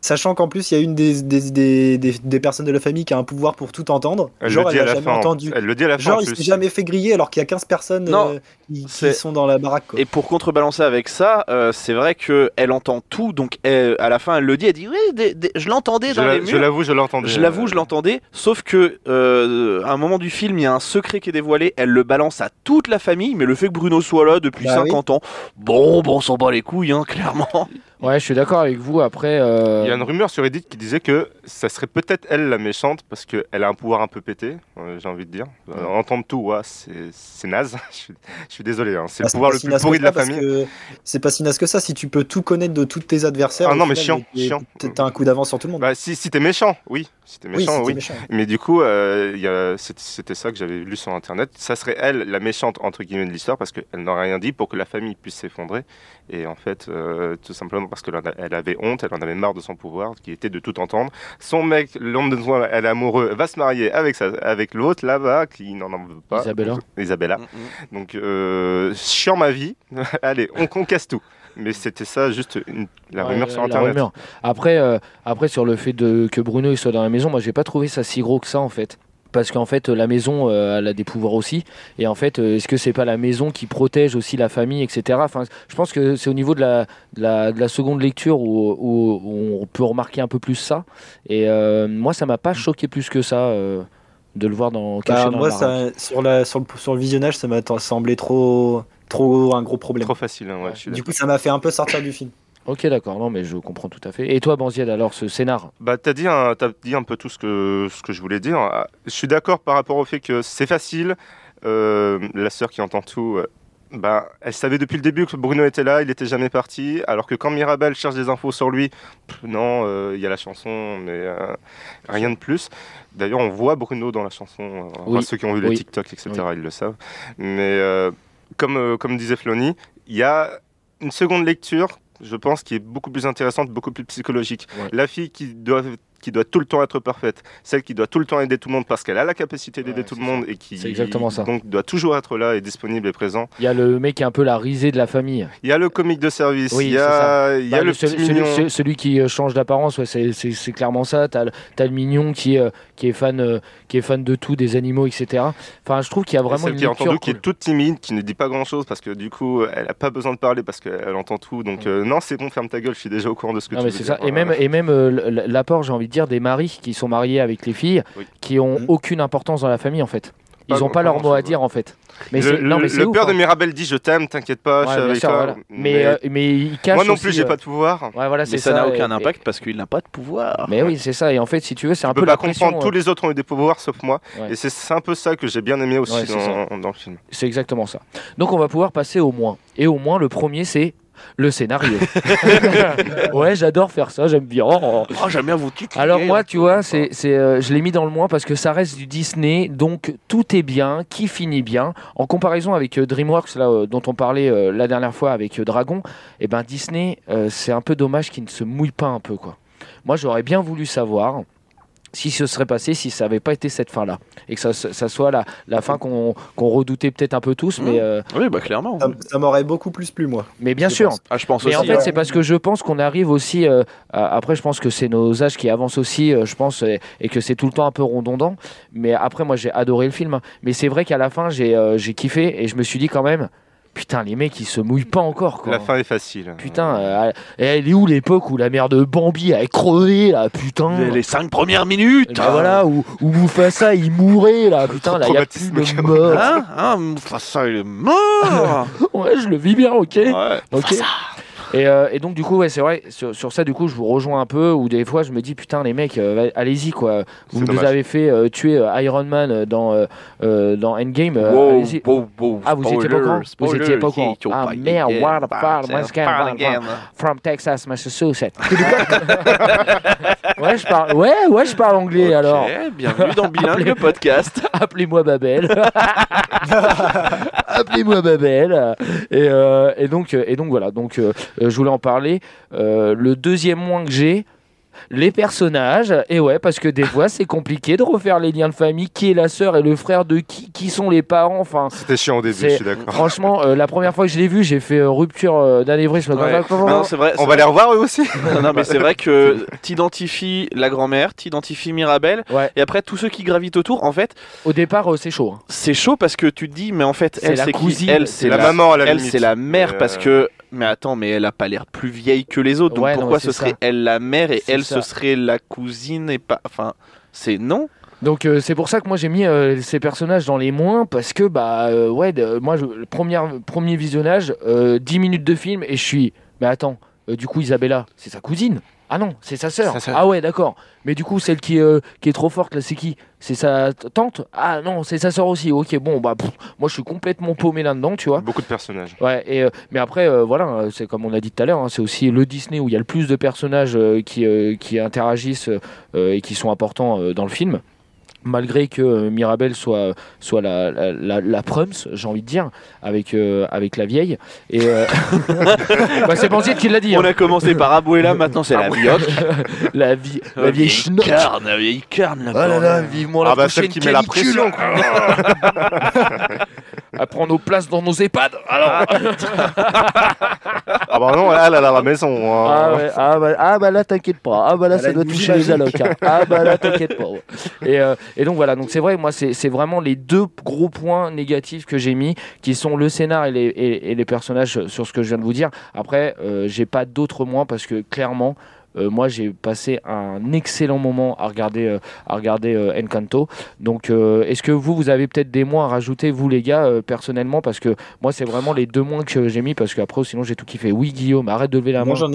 Sachant qu'en plus, il y a une des, des, des, des, des personnes de la famille qui a un pouvoir pour tout entendre. Elle Genre, le dit elle à a la jamais fin. en- entendu. Elle le dit à la fin. Genre, en il s'est jamais fait griller alors qu'il y a 15 personnes Non, euh, qui, sont dans la baraque. Quoi. Et pour contrebalancer avec ça, euh, c'est vrai que elle entend tout, donc elle- à la fin elle le dit, elle dit oui, des- des- je l'entendais Je dans la- les je murs. l'avoue, je l'entendais. Je l'avoue, je l'entendais, sauf que euh, à un moment du film, il y a un secret qui est dévoilé, elle le balance à toute la famille, mais le fait que Bruno soit là depuis Bah 50 ans, bon, bon, on s'en bat les couilles, hein, clairement. Ouais, je suis d'accord avec vous. Après, euh, Il y a une rumeur sur Reddit qui disait que ça serait peut-être elle la méchante parce qu'elle a un pouvoir un peu pété, euh, j'ai envie de dire. Euh, entendre tout, ouais, c'est c'est naze. je, suis, je suis désolé, hein. c'est Ah, le pouvoir pas le si plus pourri de la famille. C'est pas si naze que ça. Si tu peux tout connaître de tous tes adversaires, Ah non, mais final, chiant, t'es- chiant. t'es- T'as un coup d'avance sur tout le monde. Bah, si si t'es méchant, oui. Si t'es oui, méchant, si t'es oui. méchant. Mais du coup, euh, c'était ça que j'avais lu sur internet. Ça serait elle la méchante entre guillemets de l'histoire parce qu'elle n'aurait rien dit pour que la famille puisse s'effondrer. Et en fait, euh, tout simplement parce qu'elle avait honte, elle en avait marre de son pouvoir, qui était de tout entendre. Son mec, l'homme de soin, elle est amoureux, va se marier avec, sa, avec l'autre là-bas qui n'en en veut pas. Isabella. Isabella. Mm, mm. Donc, euh, chiant ma vie. Allez, on, on casse tout. Mais c'était ça, juste une- la Ouais, rumeur sur internet. rumeur. Après, euh, après, sur le fait de, que Bruno il soit dans la maison, moi j'ai pas trouvé ça si gros que ça en fait. Parce qu'en fait, la maison, euh, elle a des pouvoirs aussi. Et en fait, euh, est-ce que c'est pas la maison qui protège aussi la famille, etc. Enfin, je pense que c'est au niveau de la, de la, de la seconde lecture où, où- où on peut remarquer un peu plus ça. Et euh, moi, ça m'a pas choqué plus que ça euh, de le voir dans caché Bah, dans moi, la baraque. ça, sur, la, sur, le, sur le visionnage, ça m'a semblé trop, trop un gros problème. Trop facile, hein, ouais, Du coup, ça m'a fait un peu sortir du film. Ok, d'accord. Non, mais je comprends tout à fait. Et toi, Banzied, alors, ce scénar? Bah, t'as dit, un, t'as dit un peu tout ce que, ce que je voulais dire. Ah, Je suis d'accord par rapport au fait que c'est facile. Euh, la sœur qui entend tout, euh, bah, elle savait depuis le début que Bruno était là, il était jamais parti. Alors que quand Mirabel cherche des infos sur lui, pff, non, euh, il y a la chanson, mais euh, rien de plus. D'ailleurs, on voit Bruno dans la chanson. enfin, ceux qui ont vu les Oui. TikTok, etc., ils le savent. Mais comme, comme disait Flony, il y a une seconde lecture, je pense, qui est beaucoup plus intéressante, beaucoup plus psychologique. Ouais. La fille qui doit, qui doit tout le temps être parfaite, celle qui doit tout le temps aider tout le monde parce qu'elle a la capacité d'aider Ouais, tout le monde et qui exactement ça. donc doit toujours être là et disponible et présent. Il y a le mec qui est un peu la risée de la famille. Il y a le comique de service, Oui, il y a, il y a Bah, le celui, petit celui- qui euh, change d'apparence, ouais, c'est- clairement ça. T'as le, mignon qui, est, euh, qui, est fan, euh, qui est fan de tout, des animaux, etc. Enfin, je trouve qu'il y a vraiment une qui entendue, qui cool. est toute timide, qui ne dit pas grand chose parce que du coup, elle a pas besoin de parler parce qu'elle entend tout. Donc, euh, non, c'est bon, ferme ta gueule, je suis déjà au courant de ce que Non, tu mais veux c'est dire. ça. Et même, et même l'apport, j'ai envie de dire, des maris qui sont mariés avec les filles, Oui. qui ont Mhm. aucune importance dans la famille, en fait. Ils n'ont pas leur mot à dire, en fait. Mais le, c'est- non, le- mais c'est le ouf, père de hein. Mirabel dit je t'aime, t'inquiète pas, je Ouais, avec sûr, toi. voilà. Mais, euh, mais il cache moi non plus, j'ai euh, pas de pouvoir. Ouais, voilà, c'est Mais ça n'a aucun et- impact parce qu'il n'a pas de pouvoir. Mais oui, c'est ça. Et en fait, si tu veux, c'est un Je peu peux la pas comprendre, pression. tous euh, les autres ont eu des pouvoirs sauf moi. Ouais. Et c'est- un peu ça que j'ai bien aimé aussi Ouais, c'est dans, dans le film. C'est exactement ça. Donc on va pouvoir passer au moins. Et au moins, le premier, c'est le scénario. ouais, j'adore faire ça, j'aime bien. Oh. Oh, j'aime bien vous titiller. Alors moi, hein. tu vois, c'est, c'est, euh, je l'ai mis dans le moins parce que ça reste du Disney, donc tout est bien, qui finit bien. En comparaison avec euh, DreamWorks, là, euh, dont on parlait la dernière fois avec Dragon, et ben Disney, c'est un peu dommage qu'il ne se mouille pas un peu, quoi. Moi, j'aurais bien voulu savoir si ce serait passé si ça n'avait pas été cette fin-là et que ça, ça soit la, la fin qu'on, redoutait peut-être un peu tous, mais, euh, Oui, bah clairement. Ça, ça m'aurait beaucoup plus plu, moi. mais bien Je sûr. pense. Ah, je pense Mais aussi. en fait, ouais. c'est parce que je pense qu'on arrive aussi. euh, à- après, je pense que c'est nos âges qui avancent aussi, euh, je pense, et, et que c'est tout le temps un peu redondant. Mais après, moi, j'ai adoré le film. Mais c'est vrai qu'à la fin, j'ai euh, j'ai kiffé et je me suis dit quand même, putain, les mecs, ils se mouillent pas encore. Quoi. La fin est facile. Putain, euh, elle est où l'époque où la mère de Bambi a crevé là, putain Les- Les cinq premières minutes. Bah voilà, où, où Mufasa il mourait là, putain, là, il y a plus de mort. Hein? Hein? Mufasa, il est mort Ouais, je le vis bien, ok. Ouais. Ok. Et, euh, et donc du coup ouais c'est vrai sur, sur ça du coup je vous rejoins un peu ou des fois je me dis putain les mecs euh, allez-y quoi. Vous nous avez fait euh, tuer Iron Man dans dans Endgame Wow, allez-y. wow, wow, Ah, vous étiez pas spoilers, Vous étiez pas yeah, Ah, merde, what the fuck, pas- again. from Texas Massachusetts. Ouais je parle ouais ouais je parle anglais alors. bienvenue dans Bilingue le podcast. appelez-moi Babel appelez-moi Babel. Et, euh, et donc voilà. Donc euh, euh, je voulais en parler. Le deuxième moins que j'ai les personnages, et ouais, parce que des fois c'est compliqué de refaire les liens de famille, qui est la sœur et le frère de qui, qui sont les parents, enfin. C'était chiant au début, je suis d'accord. Franchement, euh, la première fois que je l'ai vu, j'ai fait euh, rupture euh, d'anévrisme. Ouais. Non, c'est vrai. On va les revoir eux aussi Non, non, mais c'est vrai que t'identifies la grand-mère, t'identifies Mirabelle, Ouais. et après tous ceux qui gravitent autour, en fait, Au départ, euh, c'est chaud. hein. c'est chaud parce que tu te dis, mais en fait, C'est elle, la c'est cousine, Elle, c'est la la, maman à la elle, c'est la mère Euh, parce que. Mais attends, mais elle a pas l'air plus vieille que les autres. Donc Ouais, non, pourquoi mais ce c'est serait ça. elle la mère et elle ça. Ce serait la cousine et pas. Enfin, c'est non. Donc euh, c'est pour ça que moi j'ai mis euh, ces personnages dans les moins parce que bah euh, ouais moi je, le premier premier visionnage euh, 10 minutes de film et je suis mais attends du coup Isabella c'est sa cousine ah non c'est sa sœur. Ah ouais d'accord. Mais du coup celle qui euh, qui est trop forte là c'est qui? C'est sa tante? Ah non c'est sa sœur aussi. Ok bon bah pff, moi je suis complètement paumé là dedans tu vois. Beaucoup de personnages. Ouais, et, euh, mais après, euh, voilà, euh, c'est comme on a dit tout à l'heure, hein, c'est aussi le Disney où il y a le plus de personnages euh, qui, qui interagissent et qui sont importants dans le film. Malgré que euh, Mirabelle soit, soit la, la, la, la Prums, j'ai envie de dire, avec, euh, avec la vieille. Et euh, bah, c'est Banziette qui l'a dit. On hein. a commencé par Abuela, maintenant c'est la vieille. la, vie, la vieille schnock. carne, la vieille carne. Oh là là, vivement la Ah bah prochaine celle qui met la pression quoi. à prendre nos places dans nos EHPAD. Alors, Ah bah non, elle elle a la maison. hein. Ah, ouais, ah, bah, ah bah là t'inquiète pas, ah bah là ça doit toucher les allocs. hein. Ah bah là t'inquiète pas. ouais. Et, euh, et donc voilà, donc c'est vrai, moi c'est c'est vraiment les deux gros points négatifs que j'ai mis, qui sont le scénar et les, et, et les personnages sur ce que je viens de vous dire. Après, euh, j'ai pas d'autres moins parce que clairement. Euh, moi, j'ai passé un excellent moment à regarder, euh, à regarder euh, Encanto. Donc, euh, est-ce que vous, vous avez peut-être des moins à rajouter, vous les gars, euh, personnellement? Parce que moi, c'est vraiment les deux moins que j'ai mis parce qu'après, sinon, j'ai tout kiffé. Oui, Guillaume, arrête de lever la main. Moi j'en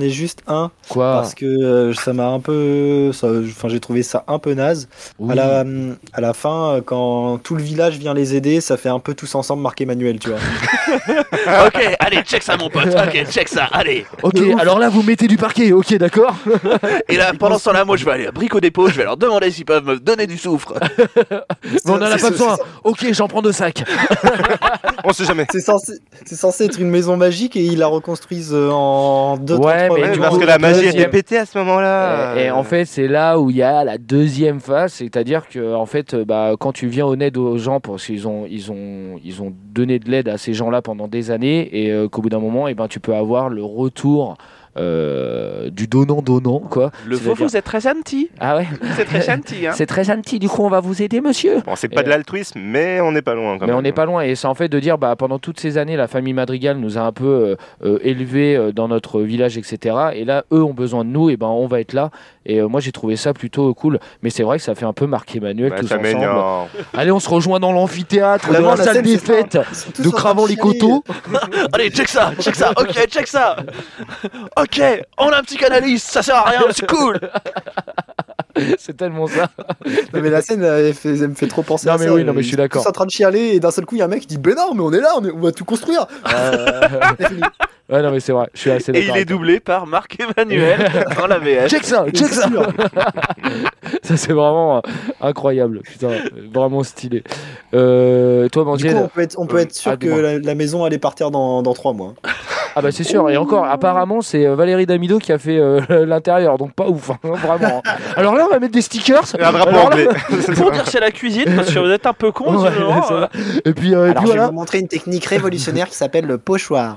ai, ai juste un Quoi? Parce que euh, ça m'a un peu, enfin j'ai trouvé ça un peu naze. Oui. À la, à la fin, quand tout le village vient les aider, ça fait un peu tous ensemble Marc Emmanuel, tu vois. ok, allez, check ça, mon pote. Ok, check ça, allez. Ok, alors là, vous mettez du parquet, ok, d'accord Et là, pendant ce temps-là, moi, je vais aller à Brico Dépôt, je vais leur demander s'ils peuvent me donner du soufre. Mais on en a C'est- pas besoin. Ok, j'en prends deux sacs. On sait jamais. C'est censé, c'est censé être une maison magique et ils la reconstruisent euh, en deux, Ouais, trois, mais jours. parce que la magie deuxième- était pétée à ce moment-là. Et, et en fait, c'est là où il y a la deuxième phase, c'est-à-dire que en fait, euh, bah, quand tu viens en aide aux gens, parce qu'ils ont, ils ont, ils ont donné de l'aide à ces gens-là pendant des années, et euh, qu'au bout d'un moment, et ben, tu peux avoir le retour euh, du donnant-donnant, quoi. Le faux, vous êtes très gentil. Ah ouais. C'est très gentil, hein. C'est très gentil. Du coup, on va vous aider, monsieur. Bon, c'est pas Et- de l'altruisme, mais on n'est pas loin quand Mais même. on n'est pas loin et c'est en fait de dire bah pendant toutes ces années la famille Madrigal nous a un peu euh, euh, élevés euh, dans notre village etc et là eux ont besoin de nous et ben on va être là et euh, moi j'ai trouvé ça plutôt cool mais c'est vrai que ça fait un peu Marc Emmanuel Bah, tous ça ensemble allez on se rejoint dans l'amphithéâtre de Vraiment, la la salle des fêtes de cravant les coteaux Allez, check ça, check ça, ok, check ça. Ok, on a un petit canalis, ça sert à rien, c'est cool. c'est tellement ça Non, mais la scène, elle, fait- elle me fait trop penser Non, à mais ça. oui, non, mais je suis d'accord. en train de chialer et d'un seul coup, il y a un mec qui dit Ben non, mais on est là, on, est- on va tout construire. Fini. Ouais non mais c'est vrai je suis assez Et il est doublé par Marc Emmanuel en la VF. check ça check ça ça c'est vraiment euh, incroyable putain vraiment stylé euh, toi Du coup, on peut être, on peut euh, être sûr ah, que la, la maison allait partir dans, dans trois mois. Ah bah c'est sûr, et encore, apparemment c'est Valérie Damido qui a fait euh, l'intérieur, donc pas ouf, hein, vraiment. Alors là on va mettre des stickers. Et un drapeau Alors là- anglais. Pour dire c'est la cuisine, parce que vous êtes un peu con, Ouais, va. Et puis, euh, Alors, puis je vais voilà. vous montrer une technique révolutionnaire qui s'appelle le pochoir.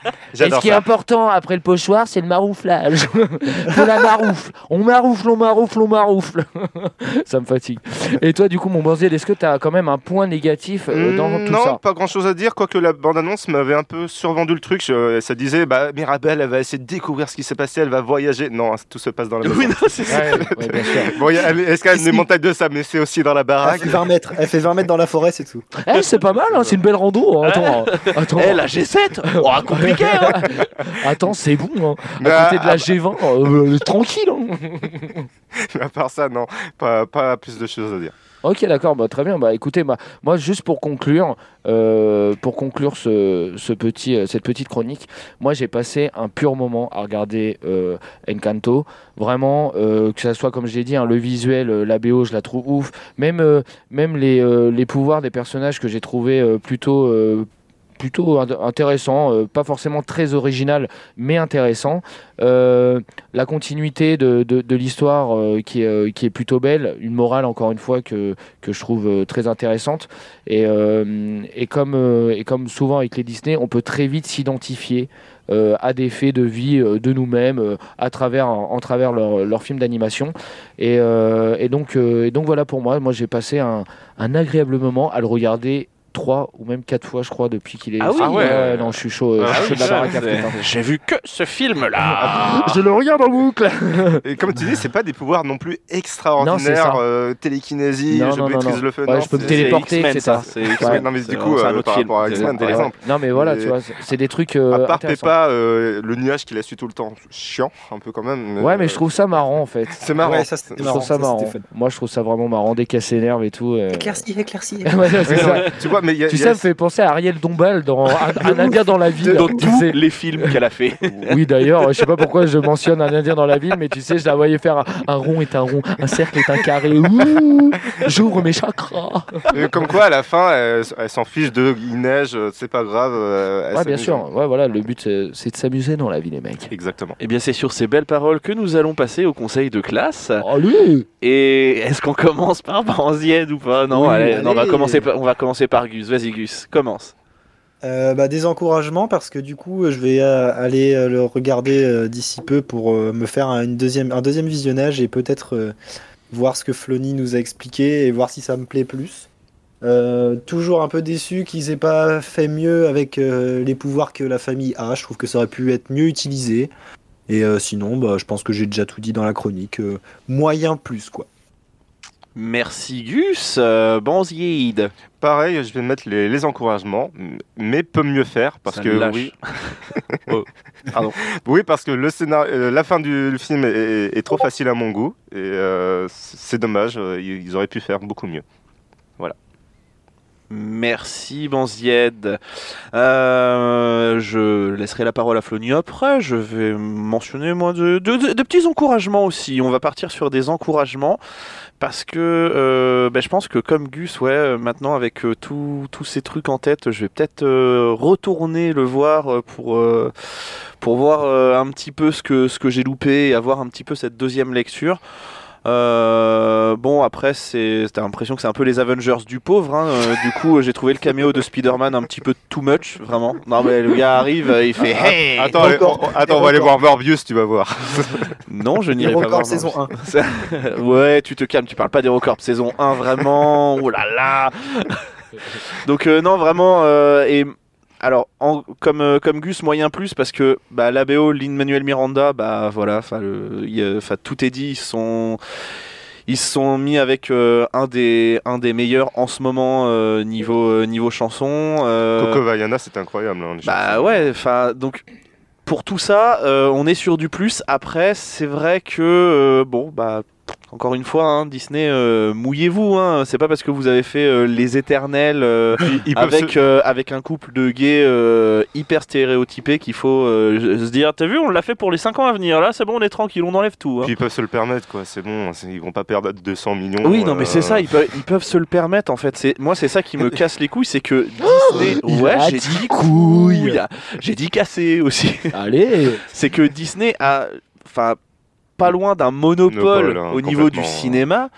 Et ce qui est ça. important après le pochoir, c'est le marouflage. Faut la maroufle. On maroufle, on maroufle, on maroufle. ça me fatigue. Et toi, du coup, mon Banziel, est-ce que tu as quand même un point négatif euh, dans Hmm, tout non, ça? pas grand chose à dire, quoique la bande-annonce m'avait un peu survendu le truc. Je- ça disait, bah, Mirabelle, elle va essayer de découvrir ce qui s'est passé, elle va voyager. Non, tout se passe dans la maison. Oui, non, c'est ça. Ouais, ouais, bien sûr. Bon, il y a- elle est quand même Si, des montagnes de sable, mais c'est aussi dans la Elle baraque. fait 20 mètres. Elle fait 20 mètres dans la forêt, c'est tout. Eh, c'est pas mal, hein, c'est une belle rando. hein. Attends, attends, Eh, la G7 Oh, compliqué, hein attends c'est bon. hein. Mais À à- côté de la G20, euh, tranquille. hein. à part ça, non, pas, pas plus de choses à dire. Ok, d'accord, bah, très bien. Bah, écoutez, bah, moi, juste pour conclure, euh, pour conclure ce, ce petit, euh, cette petite chronique, moi, j'ai passé un pur moment à regarder euh, Encanto. Vraiment, euh, que ça soit, comme je l'ai dit, hein, le visuel, la BO, je la trouve ouf. Même, euh, même les, euh, les pouvoirs des personnages que j'ai trouvé plutôt. Plutôt int- intéressant, euh, pas forcément très original, mais intéressant. Euh, la continuité de, l'histoire euh, qui, est, plutôt belle, une morale encore une fois que, que je trouve très intéressante. Et, comme, souvent avec les Disney, on peut très vite s'identifier à des faits de vie de nous-mêmes à travers, en, travers leurs leur films d'animation. Et, donc, voilà pour moi, moi j'ai passé un agréable moment à le regarder trois ou même quatre fois je crois depuis qu'il est Ah oui, sorti. ouais. non je suis chaud, je Ah suis oui, chaud de la baraque à hein. J'ai vu que ce film-là. je le regarde en boucle Et comme tu dis, c'est pas des pouvoirs non plus Non, extraordinaires, ça. euh, télékinésie, Non, je non, non, maîtrise non. le feu. Ouais, non, je peux me téléporter, c'est ça. Ouais, non, mais du un- coup, c'est un euh, autre par film. rapport à X-Men, par Ouais. exemple. non mais voilà tu vois c'est- des trucs euh, À part. Peppa, euh, le nuage qu'il a su tout le temps, chiant un peu quand même. ouais mais je trouve ça marrant en fait C'est marrant. Ouais, ça, c'était je trouve ça marrant moi je trouve ça vraiment marrant dès qu'elle s'énerve et tout euh. Éclairci, éclairci. Ouais, non, tu vois, mais il y a, Tu sais, ça me fait penser à Ariel Dombal dans Un, Indien dans la ville. Dans Tu tous sais- les films qu'elle a fait. Oui, d'ailleurs, je sais pas pourquoi je mentionne un Indien dans la ville, mais tu sais, je la voyais faire un, un rond est un rond, un cercle est un carré. Ouh, j'ouvre mes chakras. euh, comme quoi, à la fin, elle, elle s'en fiche de il neige, euh, c'est pas grave. euh, elle Ouais, bien sûr. Ouais, voilà, le but c'est c'est de s'amuser dans la vie, les mecs. Exactement. Eh bien, c'est sur ces belles paroles que nous allons passer au conseil de classe. Allez Et est-ce qu'on commence par Banzied ou pas? Non, Oui, allez, non, on, va commencer par, on va commencer par Gus. Vas-y, Gus, commence. Euh, bah, des encouragements parce que du coup je vais euh, aller euh, le regarder d'ici peu pour me faire un, une deuxième, un deuxième visionnage et peut-être voir ce que Flony nous a expliqué et voir si ça me plaît plus. Toujours un peu déçu qu'ils aient pas fait mieux avec les pouvoirs que la famille a. Je trouve que ça aurait pu être mieux utilisé. Et sinon, bah, je pense que j'ai déjà tout dit dans la chronique. Moyen plus quoi. Merci, Gus. Euh. Pareil, je vais mettre les, les encouragements, mais peut mieux faire parce Ça que oui, Oh, pardon. oui, parce que le scénario, euh, la fin du film est, trop facile à mon goût et euh, c'est dommage. euh, ils auraient pu faire beaucoup mieux. Merci Banzied. Euh, je laisserai la parole à Flony après. Je vais mentionner moi de, petits encouragements aussi. On va partir sur des encouragements parce que euh, ben, je pense que comme Gus, ouais, euh, maintenant avec tous ces trucs en tête, je vais peut-être retourner le voir pour voir un petit peu ce que j'ai loupé et avoir un petit peu cette deuxième lecture. Euh, bon après c'est t'as l'impression que c'est un peu les Avengers du pauvre hein. Euh, du coup j'ai trouvé le caméo de Spider-Man un petit peu too much vraiment non mais le gars arrive euh, il fait hey Attends, allez, Record. on, attends, on va aller voir Morbius, tu vas voir. non je n'irai pas voir records saison 1. ouais tu te calmes tu parles pas des records de saison 1 vraiment oh là là donc euh, non vraiment euh, et alors en- comme euh, comme Gus moyen plus parce que bah la BO Lin Manuel Miranda bah voilà le- y tout est dit ils sont ils se sont mis avec euh, un des un des meilleurs en ce moment euh, niveau euh, niveau chanson Coco Vaiana, c'est incroyable. hein, bah ouais, enfin donc pour tout ça, on est sur du plus. Après, c'est vrai que bon bah encore une fois, hein, Disney, euh, mouillez-vous. Hein, c'est pas parce que vous avez fait euh, les éternels euh, avec se- euh, avec un couple de gays euh, hyper stéréotypé qu'il faut euh, se dire t'as vu on l'a fait pour les 5 ans à venir là c'est bon on est tranquille on enlève tout hein. Puis ils peuvent se le permettre, quoi. C'est bon, c'est- ils vont pas perdre 200 millions. Oui, non, mais c'est ça, ils peuvent, ils peuvent se le permettre en fait. Moi, c'est ça qui me casse les couilles, c'est que Disney, il ouais, j'ai dit dit couilles. couilles, j'ai dit casser aussi. Allez c'est que Disney a, enfin, pas loin d'un monopole Monopole, hein, au niveau du complètement. cinéma.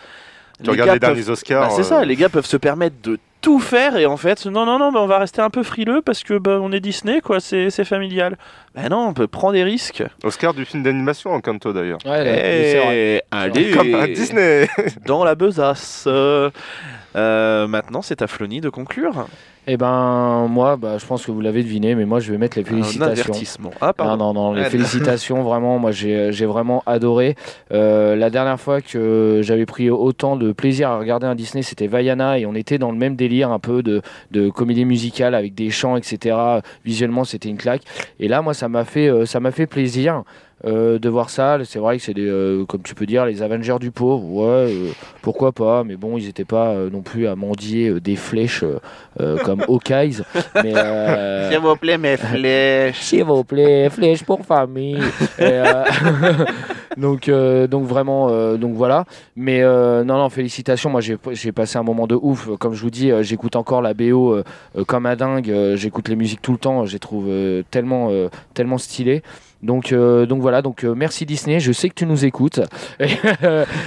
Tu regardes gars les derniers peuvent- Oscars. bah, c'est euh, ça, les gars peuvent se permettre de tout faire et en fait, non, non, non, bah, on va rester un peu frileux parce que bah, on est Disney, quoi, c'est c'est familial. Ben non, on peut prendre des risques. Oscar du film d'animation en Kanto d'ailleurs. Ouais, c'est vrai. Eh, allez, Comme à Disney. dans la besace. Euh, euh, maintenant, c'est à Flony de conclure. Eh ben, moi, bah, je pense que vous l'avez deviné, mais moi, je vais mettre les Un félicitations. avertissement. Ah, Non, pardon. non, non, les Ah, félicitations, vraiment, moi j'ai j'ai vraiment adoré. Euh, la dernière fois que j'avais pris autant de plaisir à regarder un Disney, c'était Vaiana, et on était dans le même délire un peu de, de comédie musicale avec des chants, etc. Visuellement, c'était une claque. Et là, moi, ça m'a fait, euh, ça m'a fait plaisir. Euh, de voir ça, c'est vrai que c'est des, euh, comme tu peux dire, les Avengers du pauvre, ouais, euh, pourquoi pas, mais bon, ils n'étaient pas non plus à mendier des flèches comme Hawkeyes, mais S'il vous plaît, mes flèches. s'il vous plaît, flèche pour famille. Et, donc, donc vraiment, donc voilà. Mais non, non, félicitations. Moi, j'ai j'ai passé un moment de ouf. Comme je vous dis, j'écoute encore la BO comme un dingue. J'écoute les musiques tout le temps. Je les trouve tellement, tellement stylées. Donc, euh, donc voilà. Donc euh, merci Disney. Je sais que tu nous écoutes. Et,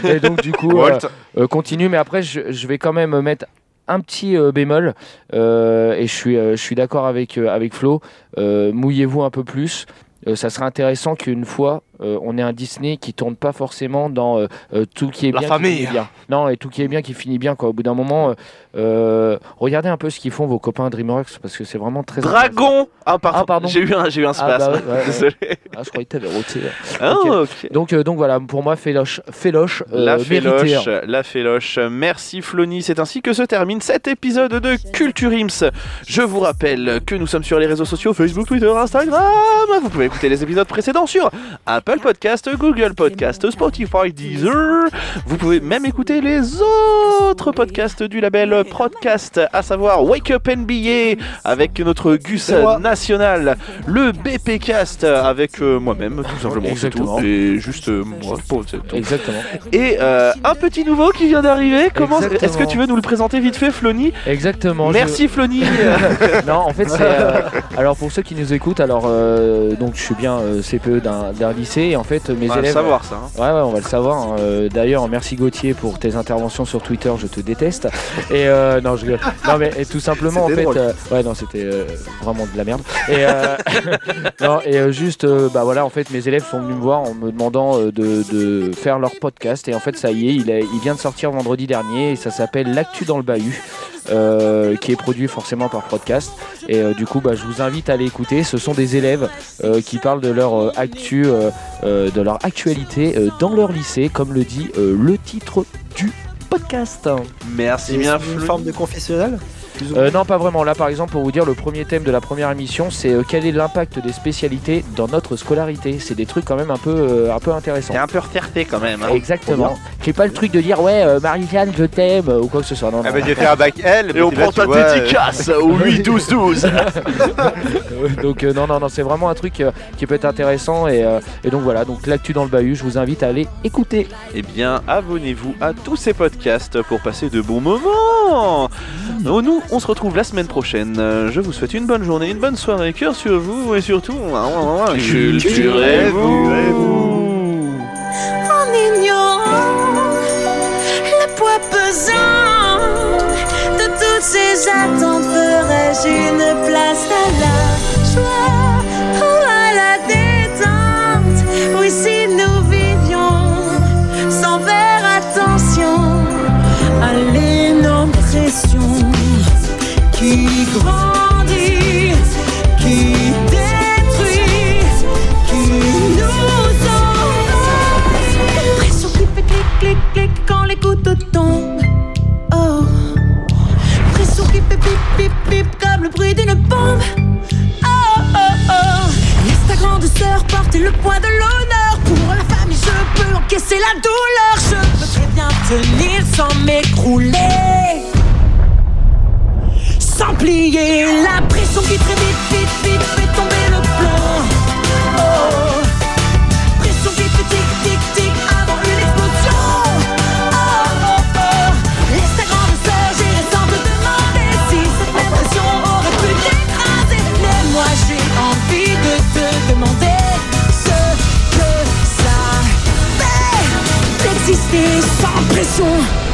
et donc du coup, euh, euh, continue. Mais après, je, je vais quand même mettre un petit euh, bémol. Euh, et je suis, euh, je suis d'accord avec, euh, avec Flo. Euh, Mouillez-vous un peu plus. Euh, ça serait intéressant qu'une fois euh, on ait un Disney qui tourne pas forcément dans euh, euh, tout qui est La bien famille. qui finit bien. Non, et tout qui est bien qui finit bien quoi. Au bout d'un moment, euh, euh, regardez un peu ce qu'ils font vos copains DreamWorks parce que c'est vraiment très. Dragon Ah, pardon. Ah, pardon. J'ai eu un, j'ai eu un Ah, bah spasme. ouais, ouais. Désolé. Ah, je croyais que t'avais roté. Ah, Ok. ok. Donc, donc voilà, pour moi, Féloche, Féloche La féloche, la féloche. Merci Flony. C'est ainsi que se termine cet épisode de Culture Ims. Je vous rappelle que nous sommes sur les réseaux sociaux Facebook, Twitter, Instagram. Vous pouvez écouter les épisodes précédents sur Apple Podcast, Google Podcast, Spotify, Deezer. Vous pouvez même écouter les autres podcasts du label Podcast, à savoir Wake Up NBA avec notre Gus national, le BP Cast avec euh, moi-même, tout simplement. c'est tout. Exactement. Et juste euh, moi. Tout. Exactement. Et euh, un petit nouveau qui vient d'arriver. Comment. Est-ce que tu veux nous le présenter vite fait, Flony? Exactement. je- Merci, Flony. non, en fait, c'est. euh, alors, pour ceux qui nous écoutent, alors, euh, donc, je suis bien euh, CPE d'un d'un lycée, et en fait, mes On va le élèves. savoir ça. hein. Ouais, ouais, on va le savoir. hein. Euh, D'ailleurs, merci Gauthier pour tes interventions sur Twitter, je te déteste. Et euh, non, je. Non, mais tout simplement, en fait. euh, ouais, non, c'était euh, vraiment de la merde. Et, non, et juste, bah voilà, en fait, mes élèves sont venus me voir en me demandant de, de faire leur podcast. Et en fait, ça y est, il, est- il vient de sortir vendredi dernier et ça s'appelle L'actu dans le bahut. Euh, qui est produit forcément par podcast. Et euh, du coup bah, je vous invite à aller écouter. Ce sont des élèves euh, qui parlent de leur euh, actu euh, euh, de leur actualité euh, dans leur lycée, comme le dit euh, le titre du podcast. Merci bien, une forme de confessionnal Euh, non, pas vraiment. Là, par exemple, pour vous dire, le premier thème de la première émission, c'est euh, quel est l'impact des spécialités dans notre scolarité? C'est des trucs quand même un peu, euh, un peu intéressants. T'es un peu referté quand même. hein. Exactement. Qui pas le truc de dire ouais, euh, Marie-Jeanne, je t'aime ou quoi que ce soit. Non, Ah bah j'ai fait un bac L, Et on prend ta dédicace au 8 12 12. Euh, donc euh, non, non, non, c'est vraiment un truc euh, qui peut être intéressant et, euh, et donc voilà. Donc l'actu dans le bahut, je vous invite à aller écouter. Eh bien, abonnez-vous à tous ces podcasts pour passer de bons moments. Oh, nous, on se retrouve la semaine prochaine. Euh, Je vous souhaite une bonne journée, une bonne soirée, cœur sur vous et surtout, culturez-vous. En ignorant le poids pesant de toutes ces attentes, ferais-je une place à la joie ou à la détente? Oui, si nous qui grandit, qui détruit, qui nous envahit. Pression fait clic, clic, clic quand les couteaux tombent. Oh. Pression qui fait pip, pip, pip comme le bruit d'une bombe. Oh, oh, oh. Laisse ta grande sœur porter le poids de l'honneur. Pour la famille, je peux encaisser la douleur. Je peux très bien tenir sans m'écrouler sans plier La pression qui très vite, vite, vite fait tomber le plan Oh. Pression qui fait tic, tic, tic avant une explosion. Oh, oh, oh. Laisse ta grande gérer sans te demander Si cette même pression aurait pu t'écraser Mais moi j'ai envie de te demander Ce que ça fait D'exister sans pression